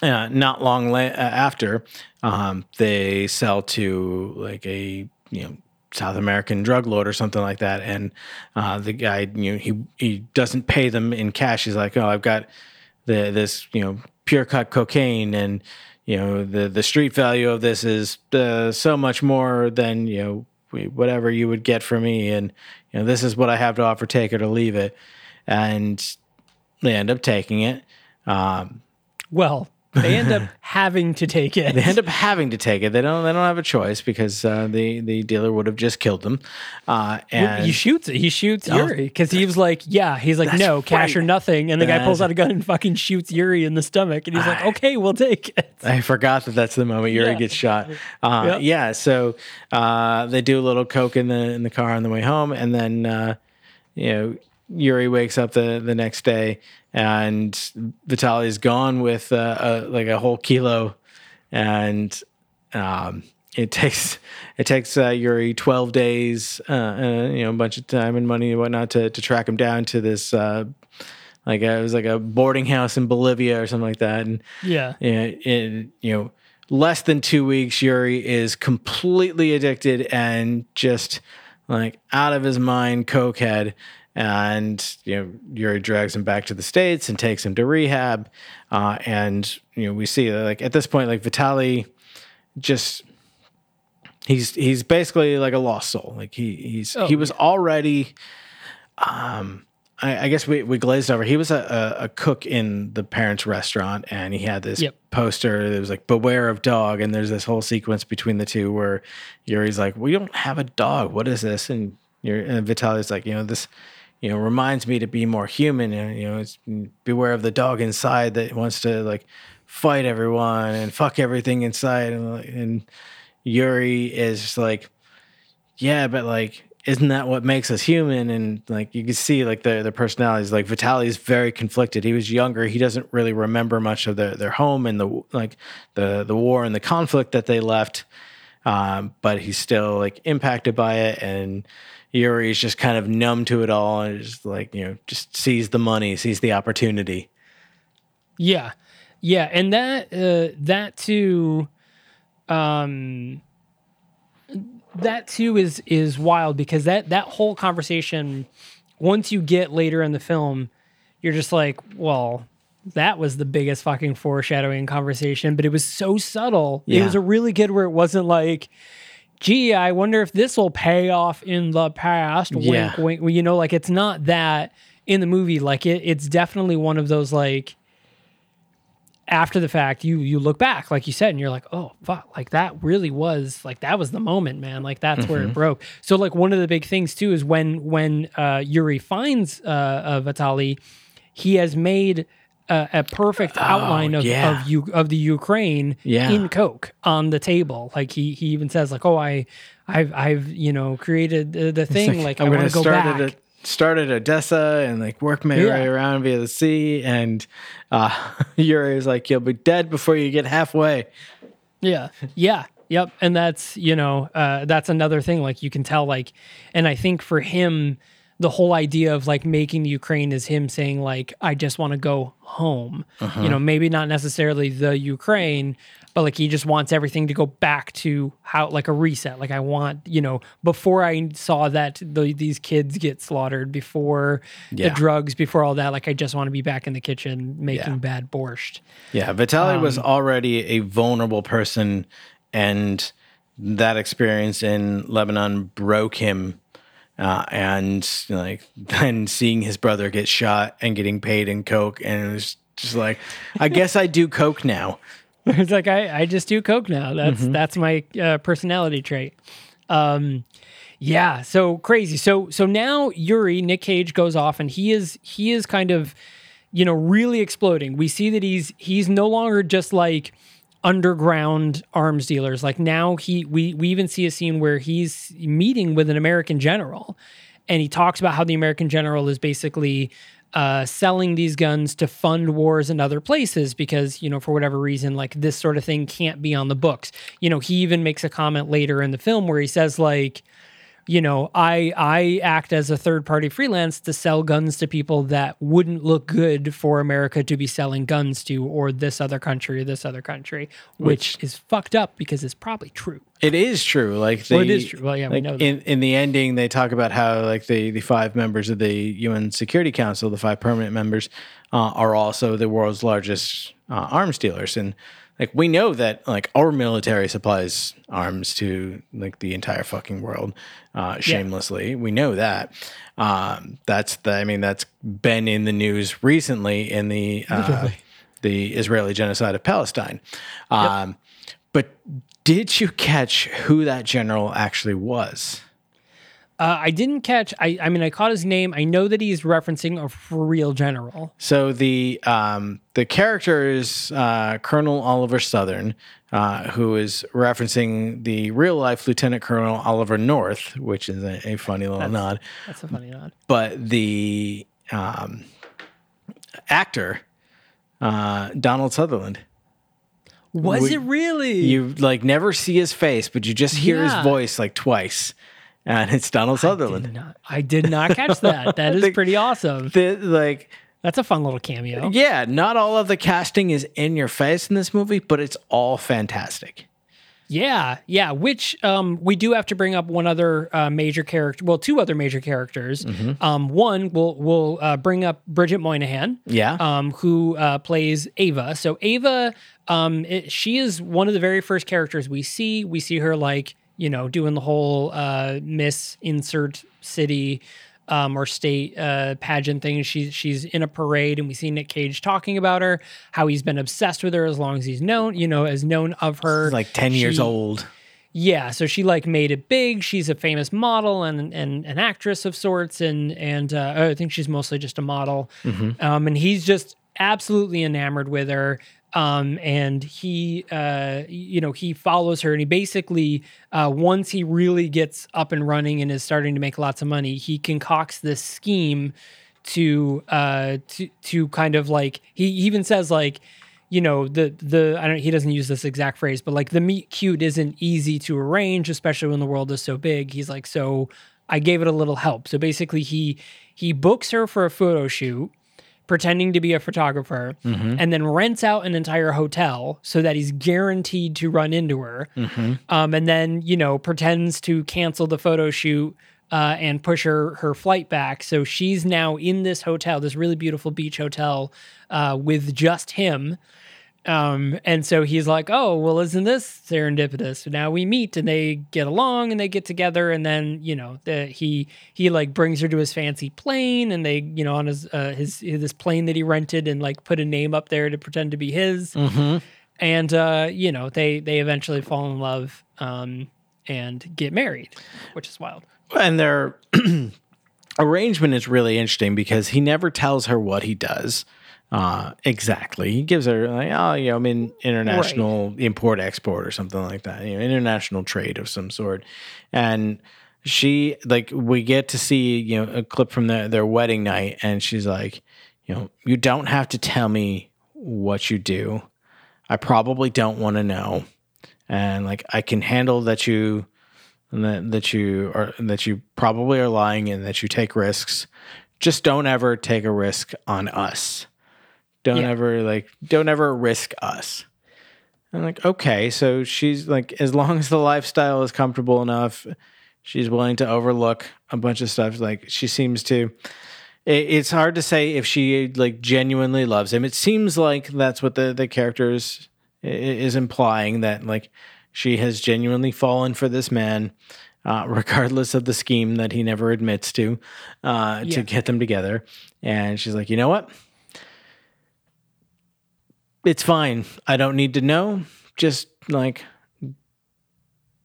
uh, not long la- uh, after, um, they sell to like a you know South American drug lord or something like that, and uh, the guy you know he he doesn't pay them in cash. He's like, oh, I've got the this you know pure cut cocaine and. You know the the street value of this is uh, so much more than you know whatever you would get for me, and you know this is what I have to offer. Take it or leave it, and they end up taking it. Um, Well, they end up [LAUGHS] having to take it. they end up having to take it. They don't. They don't have a choice because uh, the the dealer would have just killed them. Uh, and he shoots it. He shoots Yuri because he was like, "Yeah." He's like, "No, cash right. or nothing." And the guy pulls out a gun and fucking shoots Yuri in the stomach. And he's like, "Okay, we'll take it." I forgot that that's the moment Yuri Yeah. gets shot. [LAUGHS] Uh, Yep. Yeah, so uh, they do a little coke in the in the car on the way home, and then uh, you know Yuri wakes up the the next day, and Vitaly's gone with uh, a, like a whole kilo, and um, it [LAUGHS] takes it takes uh, Yuri twelve days, uh, uh, you know, a bunch of time and money and whatnot to to track him down to this. Uh, like uh, it was like a boarding house in Bolivia or something like that, and Yeah. in, in you know less than two weeks yuri is completely addicted and just like out of his mind cokehead and you know yuri drags him back to the states and takes him to rehab uh, and you know we see like at this point like vitaly just he's he's basically like a lost soul. Like he he's Oh, he was already um I, I guess we, we glazed over. He was a, a, a cook in the parents' restaurant, and he had this Yep. poster that was like "Beware of dog." And there's this whole sequence between the two where Yuri's like, "We don't have a dog. What is this?" And Yuri, and Vitaly's like, "You know this, you know, reminds me to be more human. And you know, it's beware of the dog inside that wants to like fight everyone and fuck everything inside." And, and Yuri is like, yeah, but like, isn't that what makes us human? And like, you can see like their their personalities. Like Vitaly is very conflicted. He was younger. He doesn't really remember much of their their home and the like the the war and the conflict that they left. Um, but he's still like impacted by it, and Yuri's just kind of numb to it all, and just like you know, just sees the money, sees the opportunity. Yeah, yeah, and that uh, that too, um, that too is is wild because that that whole conversation, once you get later in the film, you're just like, well, that was the biggest fucking foreshadowing conversation, but it was so subtle. It was a really good where it wasn't like. Gee, I wonder if this will pay off in the past. Yeah. Wink, wink. You know, like it's not that in the movie. Like it, it's definitely one of those like after the fact you you look back like you said and you're like oh fuck like that really was like that was the moment man like that's where it broke so like one of the big things too is when when uh yuri finds uh, uh vitaly he has made a, a perfect outline of yeah. of you of the ukraine Yeah. in coke on the table like he he even says like oh i i've i've you know created the, the thing like, I'm going to go start back at a, start at Odessa and like work my Yeah. way around via the sea. And uh, [LAUGHS] Yuri was like, "You'll be dead before you get halfway." Yeah. Yeah. Yep. And that's, you know, uh, that's another thing. Like you can tell, like, and I think for him, the whole idea of like making the Ukraine is him saying, like, I just want to go home. You know, maybe not necessarily the Ukraine, but like he just wants everything to go back to how, like a reset. Like I want, you know, before I saw that the, these kids get slaughtered, before Yeah. the drugs, before all that, like I just want to be back in the kitchen making Yeah. bad borscht. Yeah, Vitaly was Um, already a vulnerable person, and that experience in Lebanon broke him. Uh, and like [LAUGHS] then seeing his brother get shot and getting paid in coke, and it was just like, I guess I do coke now. [LAUGHS] It's like I, I just do coke now. That's Mm-hmm. that's my uh, personality trait. Um, yeah, so crazy. So so now Yuri Nick Cage goes off and he is he is kind of you know really exploding. We see that he's he's no longer just like underground arms dealers. Like now he we we even see a scene where he's meeting with an American general and he talks about how the American general is basically uh, selling these guns to fund wars in other places because you know for whatever reason like this sort of thing can't be on the books you know he even makes a comment later in the film where he says like you know i i act as a third party freelance to sell guns to people that wouldn't look good for america to be selling guns to or this other country or this other country which, is fucked up because it's probably true It is true. Like Well, it the- is true. Well, yeah, we like, know that. in in the ending, they talk about how like the the five members of the UN Security Council, the five permanent members, uh, are also the world's largest uh, arms dealers, and like we know that like our military supplies arms to like the entire fucking world uh, shamelessly. We know that. Um, that's the. I mean, that's been in the news recently in the uh, the Israeli genocide of Palestine. Um, But did you catch who that general actually was? Uh, i didn't catch I, I mean i caught his name. I know that he's referencing a real general. So the um, the character is uh, Colonel Oliver Southern, uh, who is referencing the real life Lieutenant Colonel Oliver North, which is a, a funny little nod. that's a funny nod. But the um, actor uh, Donald Sutherland, was We- it really? you like never see his face, but you just hear Yeah. his voice like twice, and it's Donald Sutherland. did not, I did not catch that. [LAUGHS] That is pretty awesome. The, like That's a fun little cameo. Yeah, not all of the casting is in your face in this movie, but it's all fantastic. Yeah, yeah. Which um, we do have to bring up one other uh, major character. Well, two other major characters. Mm-hmm. Um, one, we'll we'll uh, bring up Bridget Moynahan. Yeah. Um, who uh, plays Ava? So Ava, um, it- she is one of the very first characters we see. We see her like you know, doing the whole uh, Miss Insert City um, or state uh, pageant thing. She's she's in a parade, and we see Nick Cage talking about her, how he's been obsessed with her as long as he's known, you know, as known of her. Like 10 years old. Yeah, so she like made it big. She's a famous model and and an actress of sorts, and and uh, I think she's mostly just a model. Um, and he's just absolutely enamored with her. Um, and he, uh, you know, he follows her, and he basically, uh, once he really gets up and running and is starting to make lots of money, he concocts this scheme to uh to to kind of like he even says like you know the the I don't he doesn't use this exact phrase but like the meet cute isn't easy to arrange especially when the world is so big. He's like so I gave it a little help. So basically he he books her for a photo shoot pretending to be a photographer and then rents out an entire hotel so that he's guaranteed to run into her um, and then you know pretends to cancel the photo shoot uh, and push her her flight back. So she's now in this hotel this really beautiful beach hotel uh, with just him um, and so he's like, "Oh, well, isn't this serendipitous?" So now we meet, and they get along, and they get together, and then you know, the, he he like brings her to his fancy plane, and they you know on his uh, his this plane that he rented, and like put a name up there to pretend to be his, and uh, you know, they they eventually fall in love, um, and get married, which is wild. And their [CLEARS THROAT] arrangement is really interesting because he never tells her what he does uh, exactly. He gives her like, oh, you know, I'm in international import export or something like that, you know, international trade of some sort, and she like we get to see you know a clip from their their wedding night, and she's like, you know, you don't have to tell me what you do. I probably don't want to know, and like I can handle that you that, that you are that you probably are lying and that you take risks. Just don't ever take a risk on us. Don't Yeah. ever like don't ever risk us. I'm like, okay, so she's like, as long as the lifestyle is comfortable enough, she's willing to overlook a bunch of stuff. Like she seems to. It, it's hard to say if she like genuinely loves him. It seems like that's what the the character is, is implying that like she has genuinely fallen for this man, uh, [LAUGHS] regardless of the scheme that he never admits to, uh, Yeah. to get them together. And she's like, you know what? It's fine. I don't need to know. Just like,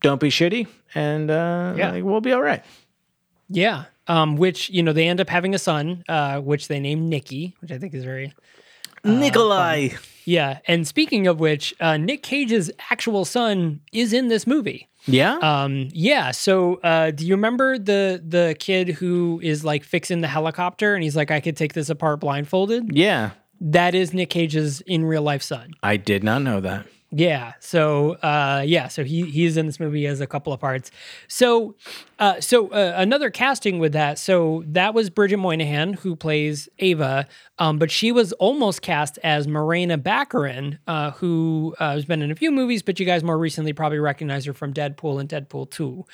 don't be shitty, and uh, Yeah. like, we'll be all right. Yeah. Um, which you know they end up having a son, uh, which they name Nikki, which I think is very Nikolai. yeah. And speaking of which, uh, Nick Cage's actual son is in this movie. Yeah. Um, yeah. So, uh, do you remember the the kid who is like fixing the helicopter, and he's like, "I could take this apart blindfolded." yeah. That is Nick Cage's in real life son. I did not know that. Yeah. So, uh, yeah. So he he's in this movie as a couple of parts. So, uh, so uh, another casting with that. So that was Bridget Moynahan who plays Ava, um, but she was almost cast as Morena Baccarin, uh, who uh, has been in a few movies, but you guys more recently probably recognize her from Deadpool and Deadpool Two,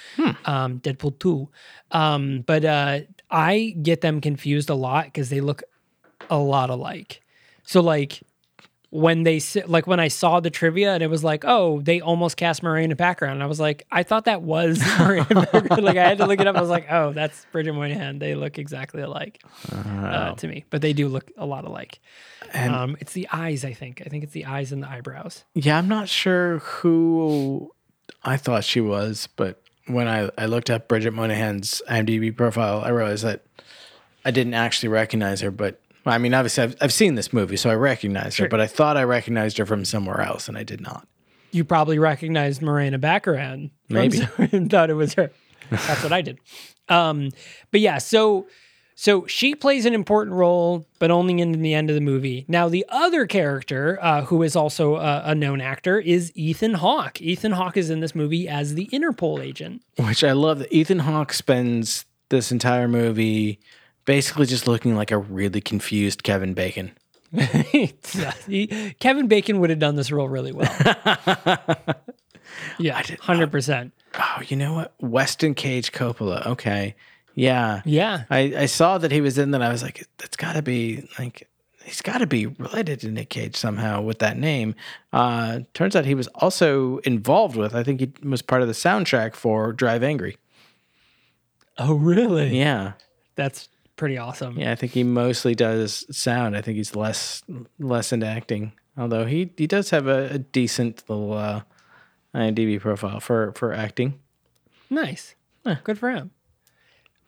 um, Deadpool Two. Um, but uh, I get them confused a lot because they look a lot alike. So like when they like when I saw the trivia and it was like, oh, they almost cast Morena Baccarin. And I was like, I thought that was [LAUGHS] like I had to look it up. I was like, oh, that's Bridget Moynahan. They look exactly alike uh, to me, but they do look a lot alike. um, it's the eyes, I think. I think it's the eyes and the eyebrows. Yeah, I'm not sure who I thought she was, but when I, I looked up Bridget Moynahan's IMDb profile, I realized that I didn't actually recognize her. But I mean, obviously, I've, I've seen this movie, so I recognized her, but I thought I recognized her from somewhere else, and I did not. You probably recognized Morena Baccarin. Maybe. [LAUGHS] and thought it was her. That's what I did. Um, but yeah, so so she plays an important role, but only in the end of the movie. Now, the other character, uh, who is also a, a known actor, is Ethan Hawke. Ethan Hawke is in this movie as the Interpol agent. Which I love Ethan Hawke spends this entire movie basically just looking like a really confused Kevin Bacon. [LAUGHS] He- Kevin Bacon would have done this role really well. [LAUGHS] yeah, hundred percent. Oh, you know what? Weston Cage Coppola. Okay. Yeah. Yeah, I, I saw that he was in that. I was like, that's got to be like, he's got to be related to Nick Cage somehow with that name. Uh, turns out he was also involved with. I think he was part of the soundtrack for Drive Angry. Oh, really? Yeah, That's pretty awesome. yeah. I think he mostly does sound. I think he's less less into acting. Although he he does have a, a decent little uh, IMDb profile for for acting. Nice. Good for him.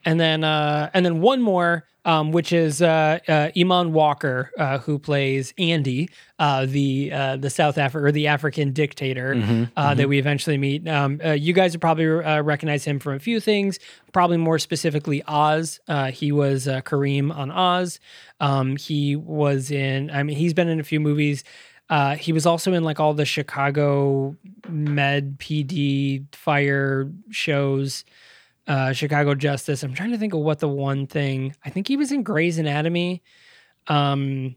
And then, uh, and then one more, um, which is uh, uh, Eamonn Walker, uh, who plays Andy, uh, the uh, the South Africa or the African dictator uh, that we eventually meet. Um, uh, you guys would probably uh, recognize him from a few things, probably more specifically Oz. Uh, he was uh, Kareem on Oz. Um, he was in. I mean, he's been in a few movies. Uh, he was also in like all the Chicago Med PD fire shows uh, Chicago Justice. I'm trying to think of what the one thing. I think he was in Grey's Anatomy. Um,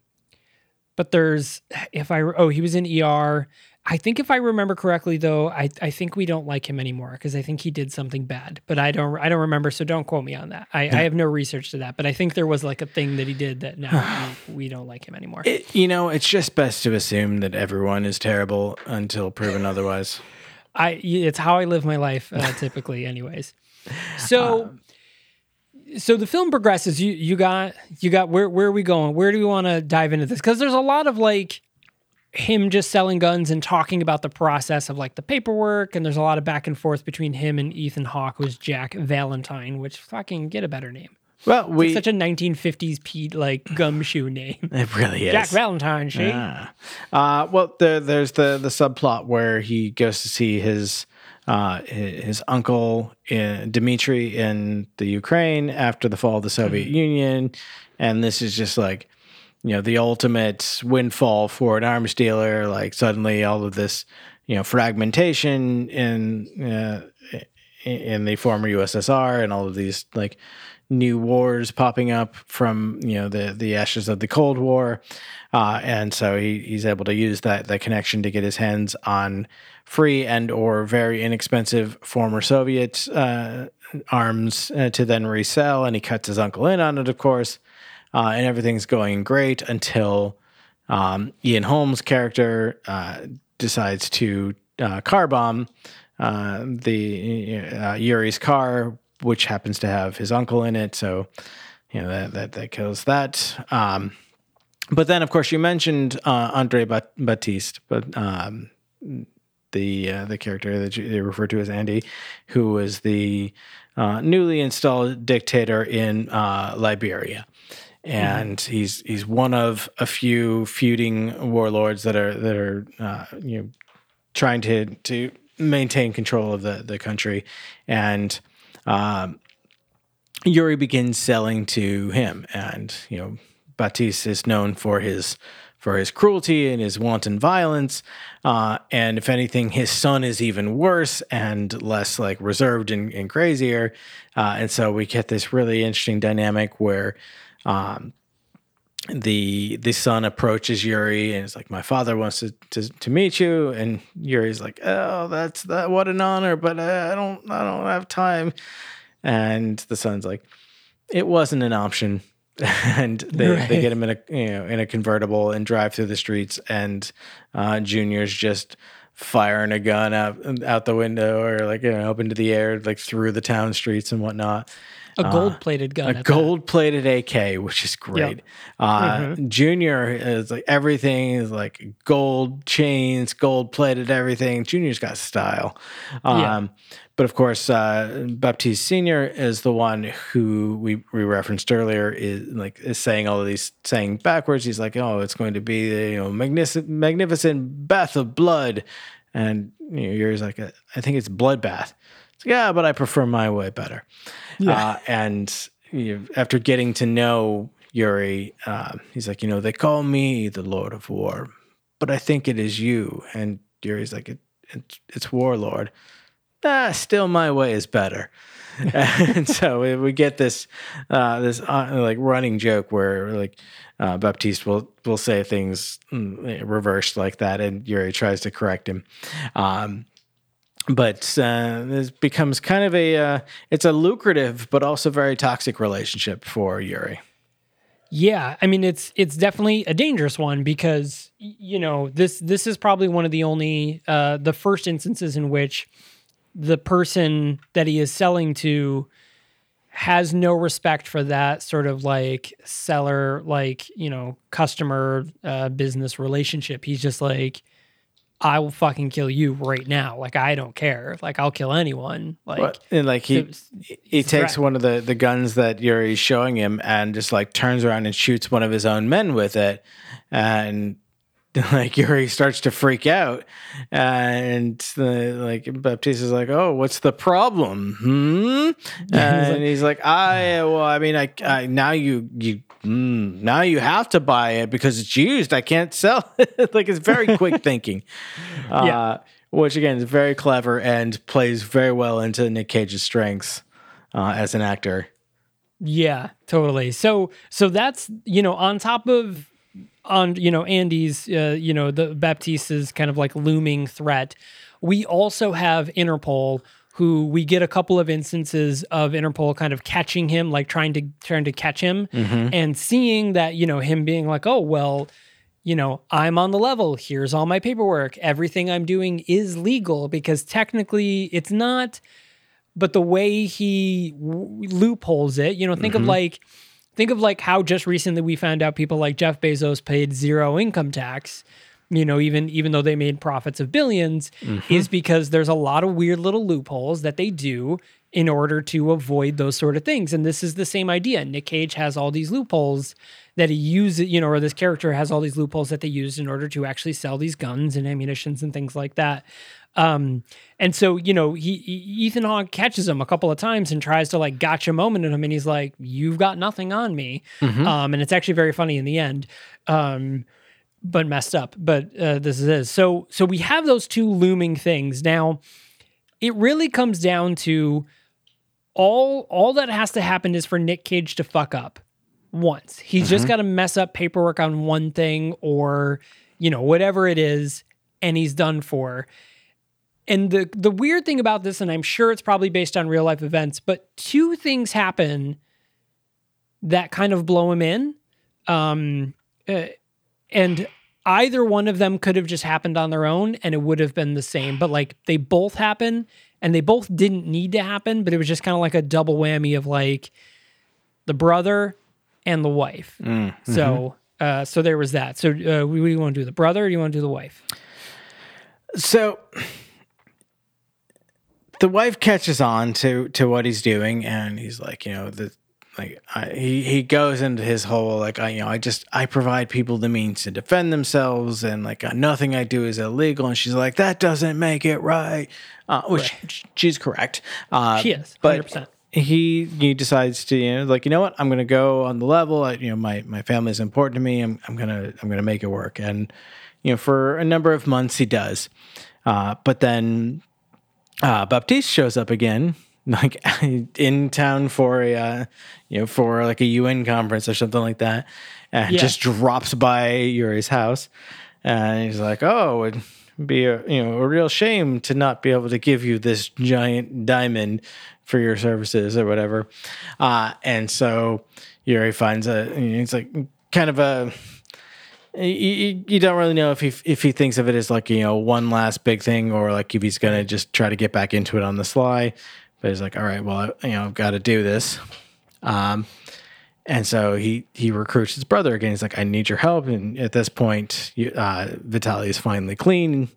but there's if I oh he was in ER. I think if I remember correctly though, I, I think we don't like him anymore because I think he did something bad. But I don't I don't remember, so don't quote me on that. I, I have no research to that. But I think there was like a thing that he did that now [SIGHS] we, we don't like him anymore. It, you know, it's just best to assume that everyone is terrible until proven otherwise. [LAUGHS] I it's how I live my life uh, typically, anyways. So, so the film progresses. You you got you got where where are we going? Where do we want to dive into this? Because there's a lot of like him just selling guns and talking about the process of like the paperwork, and there's a lot of back and forth between him and Ethan Hawke, who's Jack Valentine, which fucking get a better name. Well, we Such a 1950s Pete like gumshoe name. [LAUGHS] it really is. Jack Valentine, she. Ah. Uh, well, there, there's the the subplot where he goes to see his uh, his uncle in, Dmitry in the Ukraine after the fall of the Soviet Union, and this is just like you know the ultimate windfall for an arms dealer. Like suddenly, all of this you know fragmentation in uh, in the former USSR and all of these like new wars popping up from you know the the ashes of the Cold War, uh, and so he, he's able to use that that connection to get his hands on free and or very inexpensive former Soviet uh, arms uh, to then resell, and he cuts his uncle in on it, of course, uh, and everything's going great until um, Ian Holmes' character uh, decides to uh, car bomb the Yuri's car, which happens to have his uncle in it. So, you know that that that kills that. Um, but then, of course, you mentioned uh, Andre Bat- Baptiste, but um, the uh, the character that you, they refer to as Andy, who was the uh, newly installed dictator in uh, Liberia, and he's he's one of a few feuding warlords that are that are uh, you know trying to to maintain control of the the country, and um, Yuri begins selling to him, and you know Baptiste is known for his for his cruelty and his wanton violence, uh, and if anything, his son is even worse and less like reserved and, and crazier, uh, and so we get this really interesting dynamic where. Um, the the son approaches Yuri and is like, "My father wants to, to to meet you," and Yuri's like, "Oh, that's that. What an honor, but uh, I don't I don't have time." And the son's like, "It wasn't an option." [LAUGHS] and they, Right. they get him in a you know in a convertible and drive through the streets, and uh, Junior's just firing a gun out out the window or like you know up into the air, like through the town streets and whatnot A gold plated gun. a gold plated AK, which is great. Uh, Junior is like everything is like gold chains, gold plated everything. Junior's got style. Um, Yeah. But of course, uh, Baptiste Senior is the one who we, we referenced earlier. Is like is saying all of these saying backwards. He's like, oh, it's going to be the you know magnificent magnificent bath of blood, and you know, yours like a, I think it's bloodbath. Yeah, but I prefer my way better. Uh, and you after getting to know Yuri, uh, he's like, you know, they call me the Lord of War, but I think it is you. And Yuri's like, it, it, it's Warlord. Ah, still my way is better. [LAUGHS] and so we, we get this uh, this uh, like running joke where like uh, Baptiste will will say things mm, reversed like that, and Yuri tries to correct him. Um, but uh, this becomes kind of a uh, it's a lucrative but also very toxic relationship for Yuri. Yeah, I mean it's it's definitely a dangerous one because you know this this is probably one of the only uh, the first instances in which the person that he is selling to has no respect for that sort of like seller like you know customer uh, business relationship. He's just like. I will fucking kill you right now. Like I don't care. Like I'll kill anyone. Like But- and like he it's- he it's takes one of the the guns that Yuri's showing him and just like turns around and shoots one of his own men with it, and [LAUGHS] like Yuri starts to freak out, and the, like Baptiste is like, "Oh, what's the problem?" Hmm? [LAUGHS] and he's like, "I well, I mean, I, I now you you." Mm, now you have to buy it because it's used. I can't sell [LAUGHS] it. like it's very [LAUGHS] quick thinking. Uh, Yeah. which again is very clever and plays very well into Nick Cage's strengths uh, as an actor. Yeah, totally. So so that's you know on top of on you know Andy's uh, you know the Baptiste's kind of like looming threat. We also have Interpol who we get a couple of instances of Interpol kind of catching him like trying to trying to catch him mm-hmm. and seeing that you know him being like oh well you know, I'm on the level. Here's all my paperwork. Everything I'm doing is legal because technically it's not. But the way he w- loopholes it, you know, think of mm-hmm. like, think of like how just recently we found out people like Jeff Bezos paid zero income tax. You know, even even though they made profits of 1000000000s is because there's a lot of weird little loopholes that they do in order to avoid those sort of things. And this is the same idea. Nick Cage has all these loopholes that he uses, you know, or this character has all these loopholes that they use in order to actually sell these guns and ammunitions and things like that. Um, and so, you know, he, he Ethan Hawke catches him a couple of times and tries to like gotcha moment at him, and he's like, "You've got nothing on me," um, and it's actually very funny in the end. Um, but messed up. But uh, this is. So so we have those two looming things now. It really comes down to all all that has to happen is for Nick Cage to fuck up once. He's just got to mess up paperwork on one thing or you know whatever it is, and he's done for. And the the weird thing about this, and I'm sure it's probably based on real life events, but two things happen that kind of blow him in. Um, uh, and either one of them could have just happened on their own and it would have been the same but like they both happen and they both didn't need to happen but it was just kind of like a double whammy of like the brother and the wife. So uh so there was that. So uh we, we want to do the brother or do you want to do the wife? So the wife catches on to to what he's doing, and he's like, you know, the like I, he he goes into his whole like I you know I just I provide people the means to defend themselves, and like uh, nothing I do is illegal. And she's like, that doesn't make it right, uh, which she's correct. Uh, She is, but 100%. he he decides to you know like you know what I'm gonna go on the level. I, you know my my family is important to me. I'm I'm gonna I'm gonna make it work. And you know for a number of months he does, uh, but then uh, Baptiste shows up again, like [LAUGHS] in town for a, uh, you know, for like a UN conference or something like that, and Yeah. just drops by Yuri's house, and he's like, "Oh, it'd be a you know a real shame to not be able to give you this giant diamond for your services or whatever," uh, and so Yuri finds a, it's like kind of a you, you, you don't really know if he if he thinks of it as like you know one last big thing or like if he's gonna just try to get back into it on the sly. But he's like, all right, well, I, you know, I've got to do this. Um, and so he he recruits his brother again. He's like, I need your help. And at this point, you, uh, Vitaly is finally clean.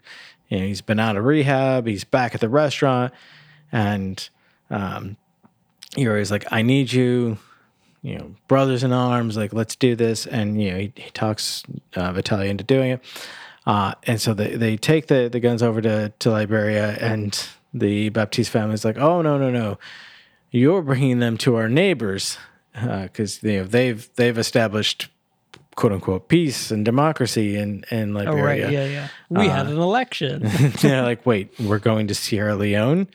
You know, he's been out of rehab. He's back at the restaurant, and um, Yuri's like, I need you you know, brothers in arms, like, let's do this. And, you know, he, he talks uh, Vitaly into doing it. Uh, and so they, they take the, the guns over to, to Liberia, and the Baptiste family is like, oh, no, no, no. You're bringing them to our neighbors uh, because you know, they've they've established quote unquote peace and democracy in, in oh Liberia. right yeah yeah we uh, had an election [LAUGHS] They're like, wait, we're going to Sierra Leone?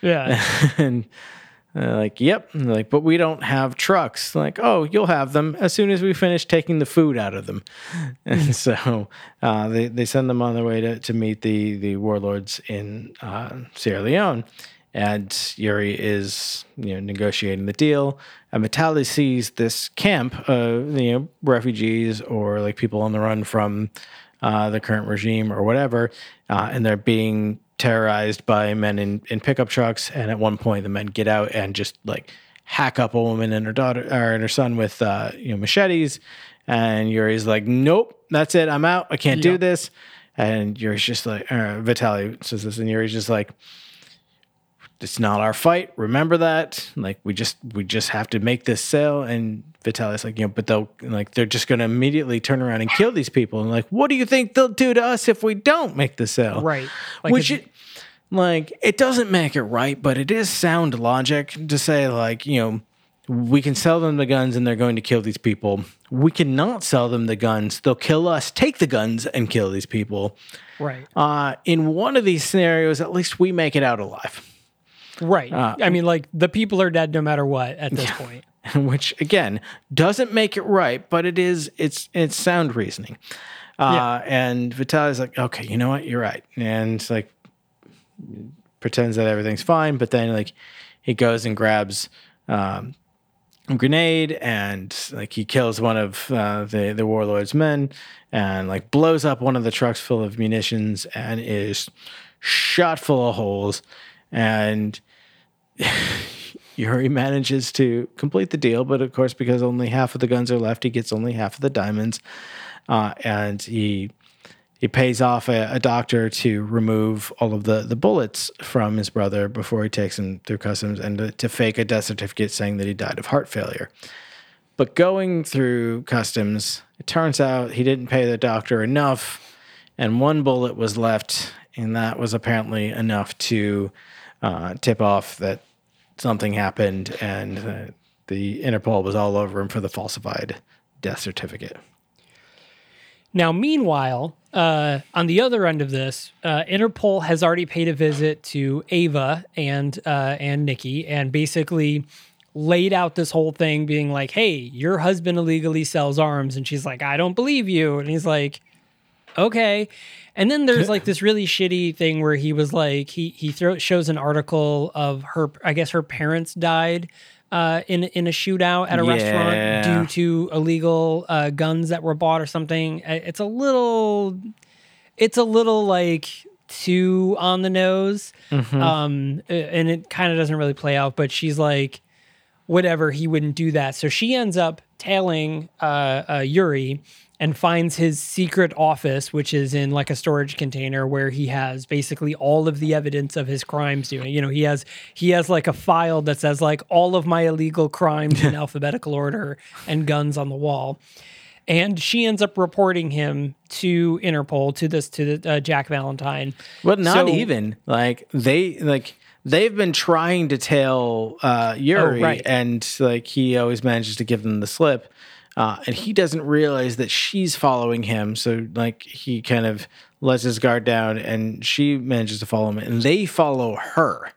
yeah [LAUGHS] and they're like, yep. Like, but we don't have trucks. Like, oh, you'll have them as soon as we finish taking the food out of them. [LAUGHS] and so uh, they, they send them on their way to, to meet the, the warlords in uh, Sierra Leone. And Yuri is, you know, negotiating the deal and Vitaly sees this camp of you know refugees or like people on the run from uh, the current regime or whatever, uh, and they're being terrorized by men in, in pickup trucks. And at one point, the men get out and just like hack up a woman and her daughter or and her son with uh, you know machetes. And Yuri's like, "Nope, that's it. I'm out. I can't do this." And Yuri's just like, uh, Vitaly says this, and Yuri's just like, "It's not our fight. Remember that. Like, we just we just have to make this sale." And Vitaly's like, "You know, but they'll like they're just going to immediately turn around and kill these people." And like, what do you think they'll do to us if we don't make the sale? Right. Like Which it, like it doesn't make it right, but it is sound logic to say like you know we can sell them the guns and they're going to kill these people. We cannot sell them the guns; they'll kill us. Take the guns and kill these people. Right. Uh, in one of these scenarios, at least we make it out alive. Right. Uh, I mean, like the people are dead no matter what at this point. [LAUGHS] which again doesn't make it right, but it is it's it's sound reasoning. Uh, And Vitaly's like, okay, you know what, you're right, and like pretends that everything's fine, but then like he goes and grabs um, a grenade and like he kills one of uh, the the warlord's men and like blows up one of the trucks full of munitions and is shot full of holes and [LAUGHS] Yuri manages to complete the deal, but of course, because only half of the guns are left, he gets only half of the diamonds, uh, and he he pays off a, a doctor to remove all of the the bullets from his brother before he takes him through customs, and to, to fake a death certificate saying that he died of heart failure. But going through customs, it turns out he didn't pay the doctor enough, and one bullet was left, and that was apparently enough to uh, tip off that something happened, and uh, the Interpol was all over him for the falsified death certificate. Now, meanwhile, uh, on the other end of this, uh, Interpol has already paid a visit to Ava and uh, and Nikki, and basically laid out this whole thing, being like, "Hey, your husband illegally sells arms," and she's like, "I don't believe you," and he's like, "Okay." And then there's like this really shitty thing where he was like, he he throw, shows an article of her, I guess her parents died. Uh, in in a shootout at a Yeah. restaurant due to illegal uh, guns that were bought or something. It's a little, it's a little like too on the nose, um, uh, and it kind of doesn't really play out. But she's like, whatever, he wouldn't do that. So she ends up tailing uh, uh, Yuri and finds his secret office, which is in like a storage container where he has basically all of the evidence of his crimes doing. You know, he has he has like a file that says like all of my illegal crimes in [LAUGHS] alphabetical order and guns on the wall. And she ends up reporting him to Interpol to this to the, uh, Jack Valentine. But not So- even like they like they've been trying to tail uh, Yuri, Oh, right. and like he always manages to give them the slip, uh, and he doesn't realize that she's following him. So like he kind of lets his guard down, and she manages to follow him, and they follow her.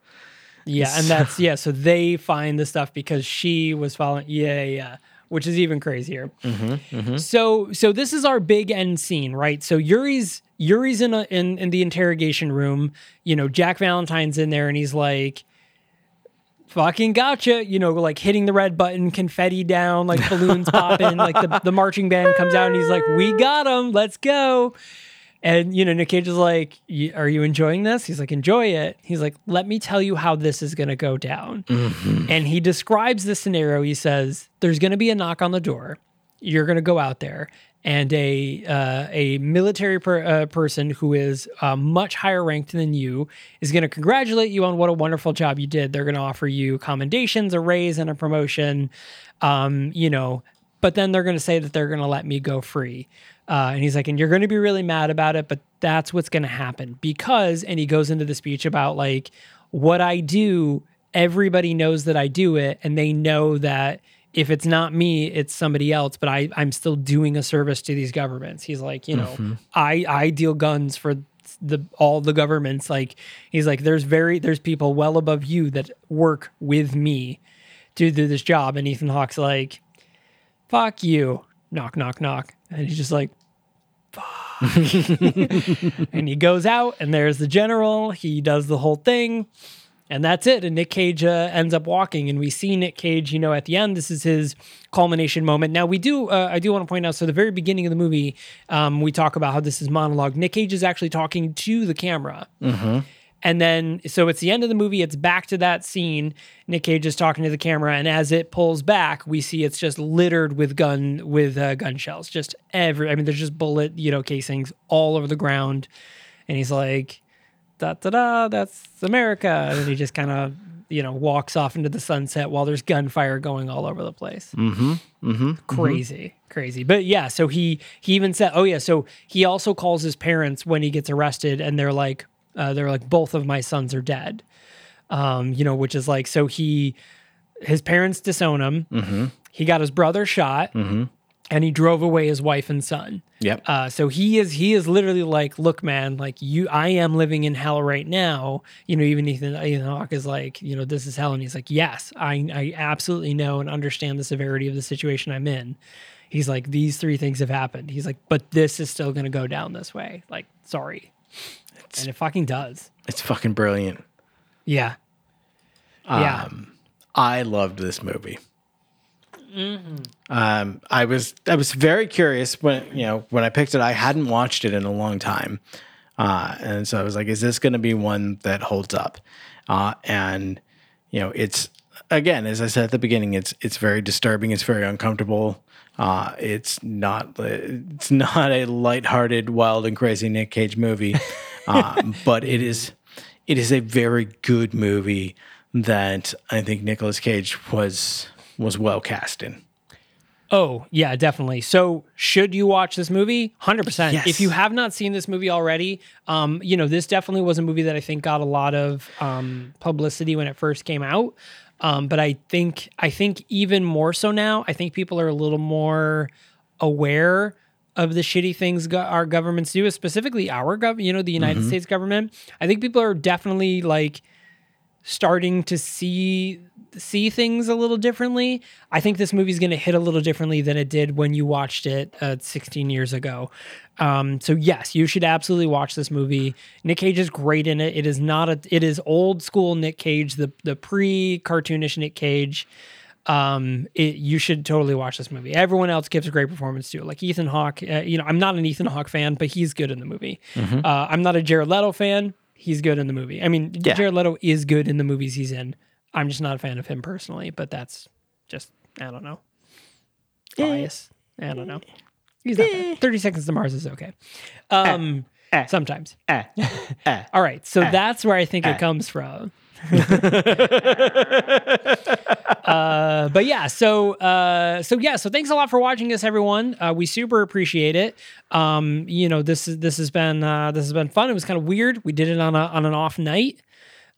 Yeah, and that's yeah. So they find the stuff because she was following. Yeah, yeah, which is even crazier. So, so this is our big end scene, right? So Yuri's Yuri's in a, in in the interrogation room. You know, Jack Valentine's in there, and he's like. Fucking gotcha, you know, like hitting the red button, confetti down, like balloons popping, like the, the marching band comes out and he's like, We got him, let's go. And you know, Nick Cage is like, "Y- "Are you enjoying this?" He's like, "Enjoy it." He's like, "Let me tell you how this is going to go down." Mm-hmm. And he describes the scenario. He says, "There's going to be a knock on the door. You're going to go out there, and a uh, a military per, uh, person who is uh, much higher ranked than you is going to congratulate you on what a wonderful job you did. They're going to offer you commendations, a raise, and a promotion. Um, you know, but then they're going to say that they're going to let me go free. Uh, and he's like, and you're going to be really mad about it, but that's what's going to happen because, and he goes into the speech about like what I do, everybody knows that I do it, and they know that if it's not me, it's somebody else, but I, I'm still doing a service to these governments. He's like, you know, mm-hmm. I, I deal guns for the all the governments. Like he's like, there's very there's people well above you that work with me to do this job. And Ethan Hawke's like, fuck you. Knock, knock, knock. And he's just like, fuck. [LAUGHS] and he goes out, and there's the general. He does the whole thing. And that's it. And Nick Cage uh, ends up walking, and we see Nick Cage. You know, at the end, this is his culmination moment. Now, we do. Uh, I do want to point out. So, the very beginning of the movie, um, we talk about how this is monologue. Nick Cage is actually talking to the camera. And then, so it's the end of the movie. It's back to that scene. Nick Cage is talking to the camera, and as it pulls back, we see it's just littered with gun with uh, gun shells. Just every. I mean, there's just bullet, you know, casings all over the ground. And he's like, "Da da da, that's America." And then he just kind of, you know, walks off into the sunset while there's gunfire going all over the place. Mm-hmm. Mm-hmm. Crazy, crazy. But yeah, so he he even said, "Oh yeah." So he also calls his parents when he gets arrested, and they're like, uh, they're like, both of my sons are dead. Um, you know, which is like, so he, his parents disown him. He got his brother shot, and he drove away his wife and son. Yep. Uh, so he is he is literally like, look, man, like you, I am living in hell right now. You know, even Ethan Ethan Hawke is like, you know, this is hell, and he's like, yes, I I absolutely know and understand the severity of the situation I'm in. He's like, these three things have happened. He's like, but this is still going to go down this way. Like, sorry, and it fucking does. It's fucking brilliant. Yeah, yeah. Um, I loved this movie. Um, I was I was very curious when you know when I picked it. I hadn't watched it in a long time, uh, and so I was like, "Is this going to be one that holds up?" Uh, and you know, it's again, as I said at the beginning, it's it's very disturbing. It's very uncomfortable. Uh, it's not it's not a lighthearted, wild and crazy Nick Cage movie, um, [LAUGHS] but it is it is a very good movie that I think Nicolas Cage was was well cast in. Oh, yeah, definitely. So, should you watch this movie? 100%. Yes. If you have not seen this movie already, um, you know, this definitely was a movie that I think got a lot of um, publicity when it first came out. Um, but I think I think even more so now, I think people are a little more aware of the shitty things go- our governments do, specifically our government, you know, the United States government. I think people are definitely like starting to see see things a little differently. I think this movie's going to hit a little differently than it did when you watched it uh, 16 years ago. Um, so yes, you should absolutely watch this movie. Nick Cage is great in it. It is not a it is old school Nick Cage, the the pre cartoonish Nick Cage. Um, it, you should totally watch this movie. Everyone else gives a great performance too. Like Ethan Hawke, uh, you know, I'm not an Ethan Hawke fan, but he's good in the movie. Uh, I'm not a Jared Leto fan. He's good in the movie. I mean, Yeah. Jared Leto is good in the movies he's in. I'm just not a fan of him personally, but that's just I don't know. Bias. I don't know. He's not bad. 30 Seconds to Mars is okay. Um, sometimes. [LAUGHS] All right. So that's where I think it comes from. [LAUGHS] uh, but yeah, so uh, so yeah, so thanks a lot for watching us, everyone. Uh, we super appreciate it. Um, you know, this is this has been uh, this has been fun. It was kind of weird. We did it on a on an off night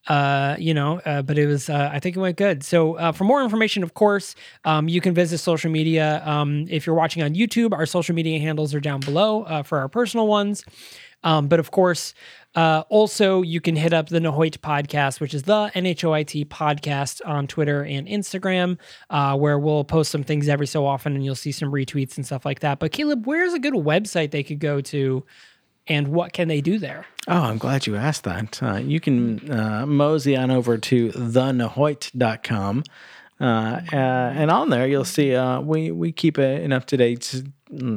uh, you know, uh, but it was, uh, I think it went good. So, uh, for more information, of course, um, you can visit social media. Um, if you're watching on YouTube, our social media handles are down below uh, for our personal ones. Um, but of course, uh, also you can hit up the Nahoit podcast, which is the NHOIT podcast on Twitter and Instagram, uh, where we'll post some things every so often and you'll see some retweets and stuff like that. But Caleb, where's a good website they could go to and what can they do there? Oh, I'm glad you asked that. Uh, you can uh, mosey on over to thenahoit.com. Uh, uh, and on there, you'll see uh, we, we keep a, an up to date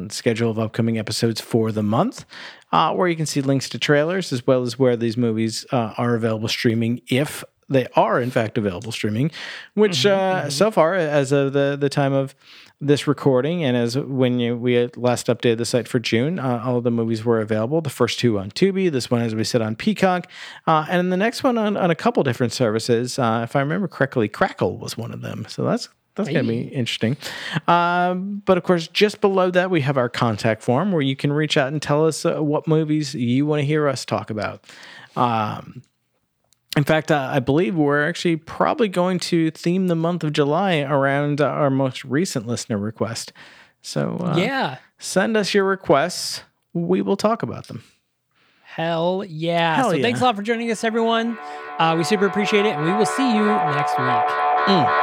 schedule of upcoming episodes for the month, uh, where you can see links to trailers as well as where these movies uh, are available streaming if they are in fact available streaming, which uh, so far, as of the, the time of this recording and as when you, we had last updated the site for June, uh, all of the movies were available. The first two on Tubi, this one, as we said, on Peacock, uh, and the next one on, on a couple different services. Uh, if I remember correctly, Crackle was one of them. So that's that's going to be interesting. Um, but of course, just below that, we have our contact form where you can reach out and tell us uh, what movies you want to hear us talk about. Um, in fact, uh, I believe we're actually probably going to theme the month of July around uh, our most recent listener request. So uh, yeah. send us your requests. We will talk about them. Hell yeah. Hell so yeah. thanks a lot for joining us, everyone. Uh, we super appreciate it, and we will see you next week. Mm.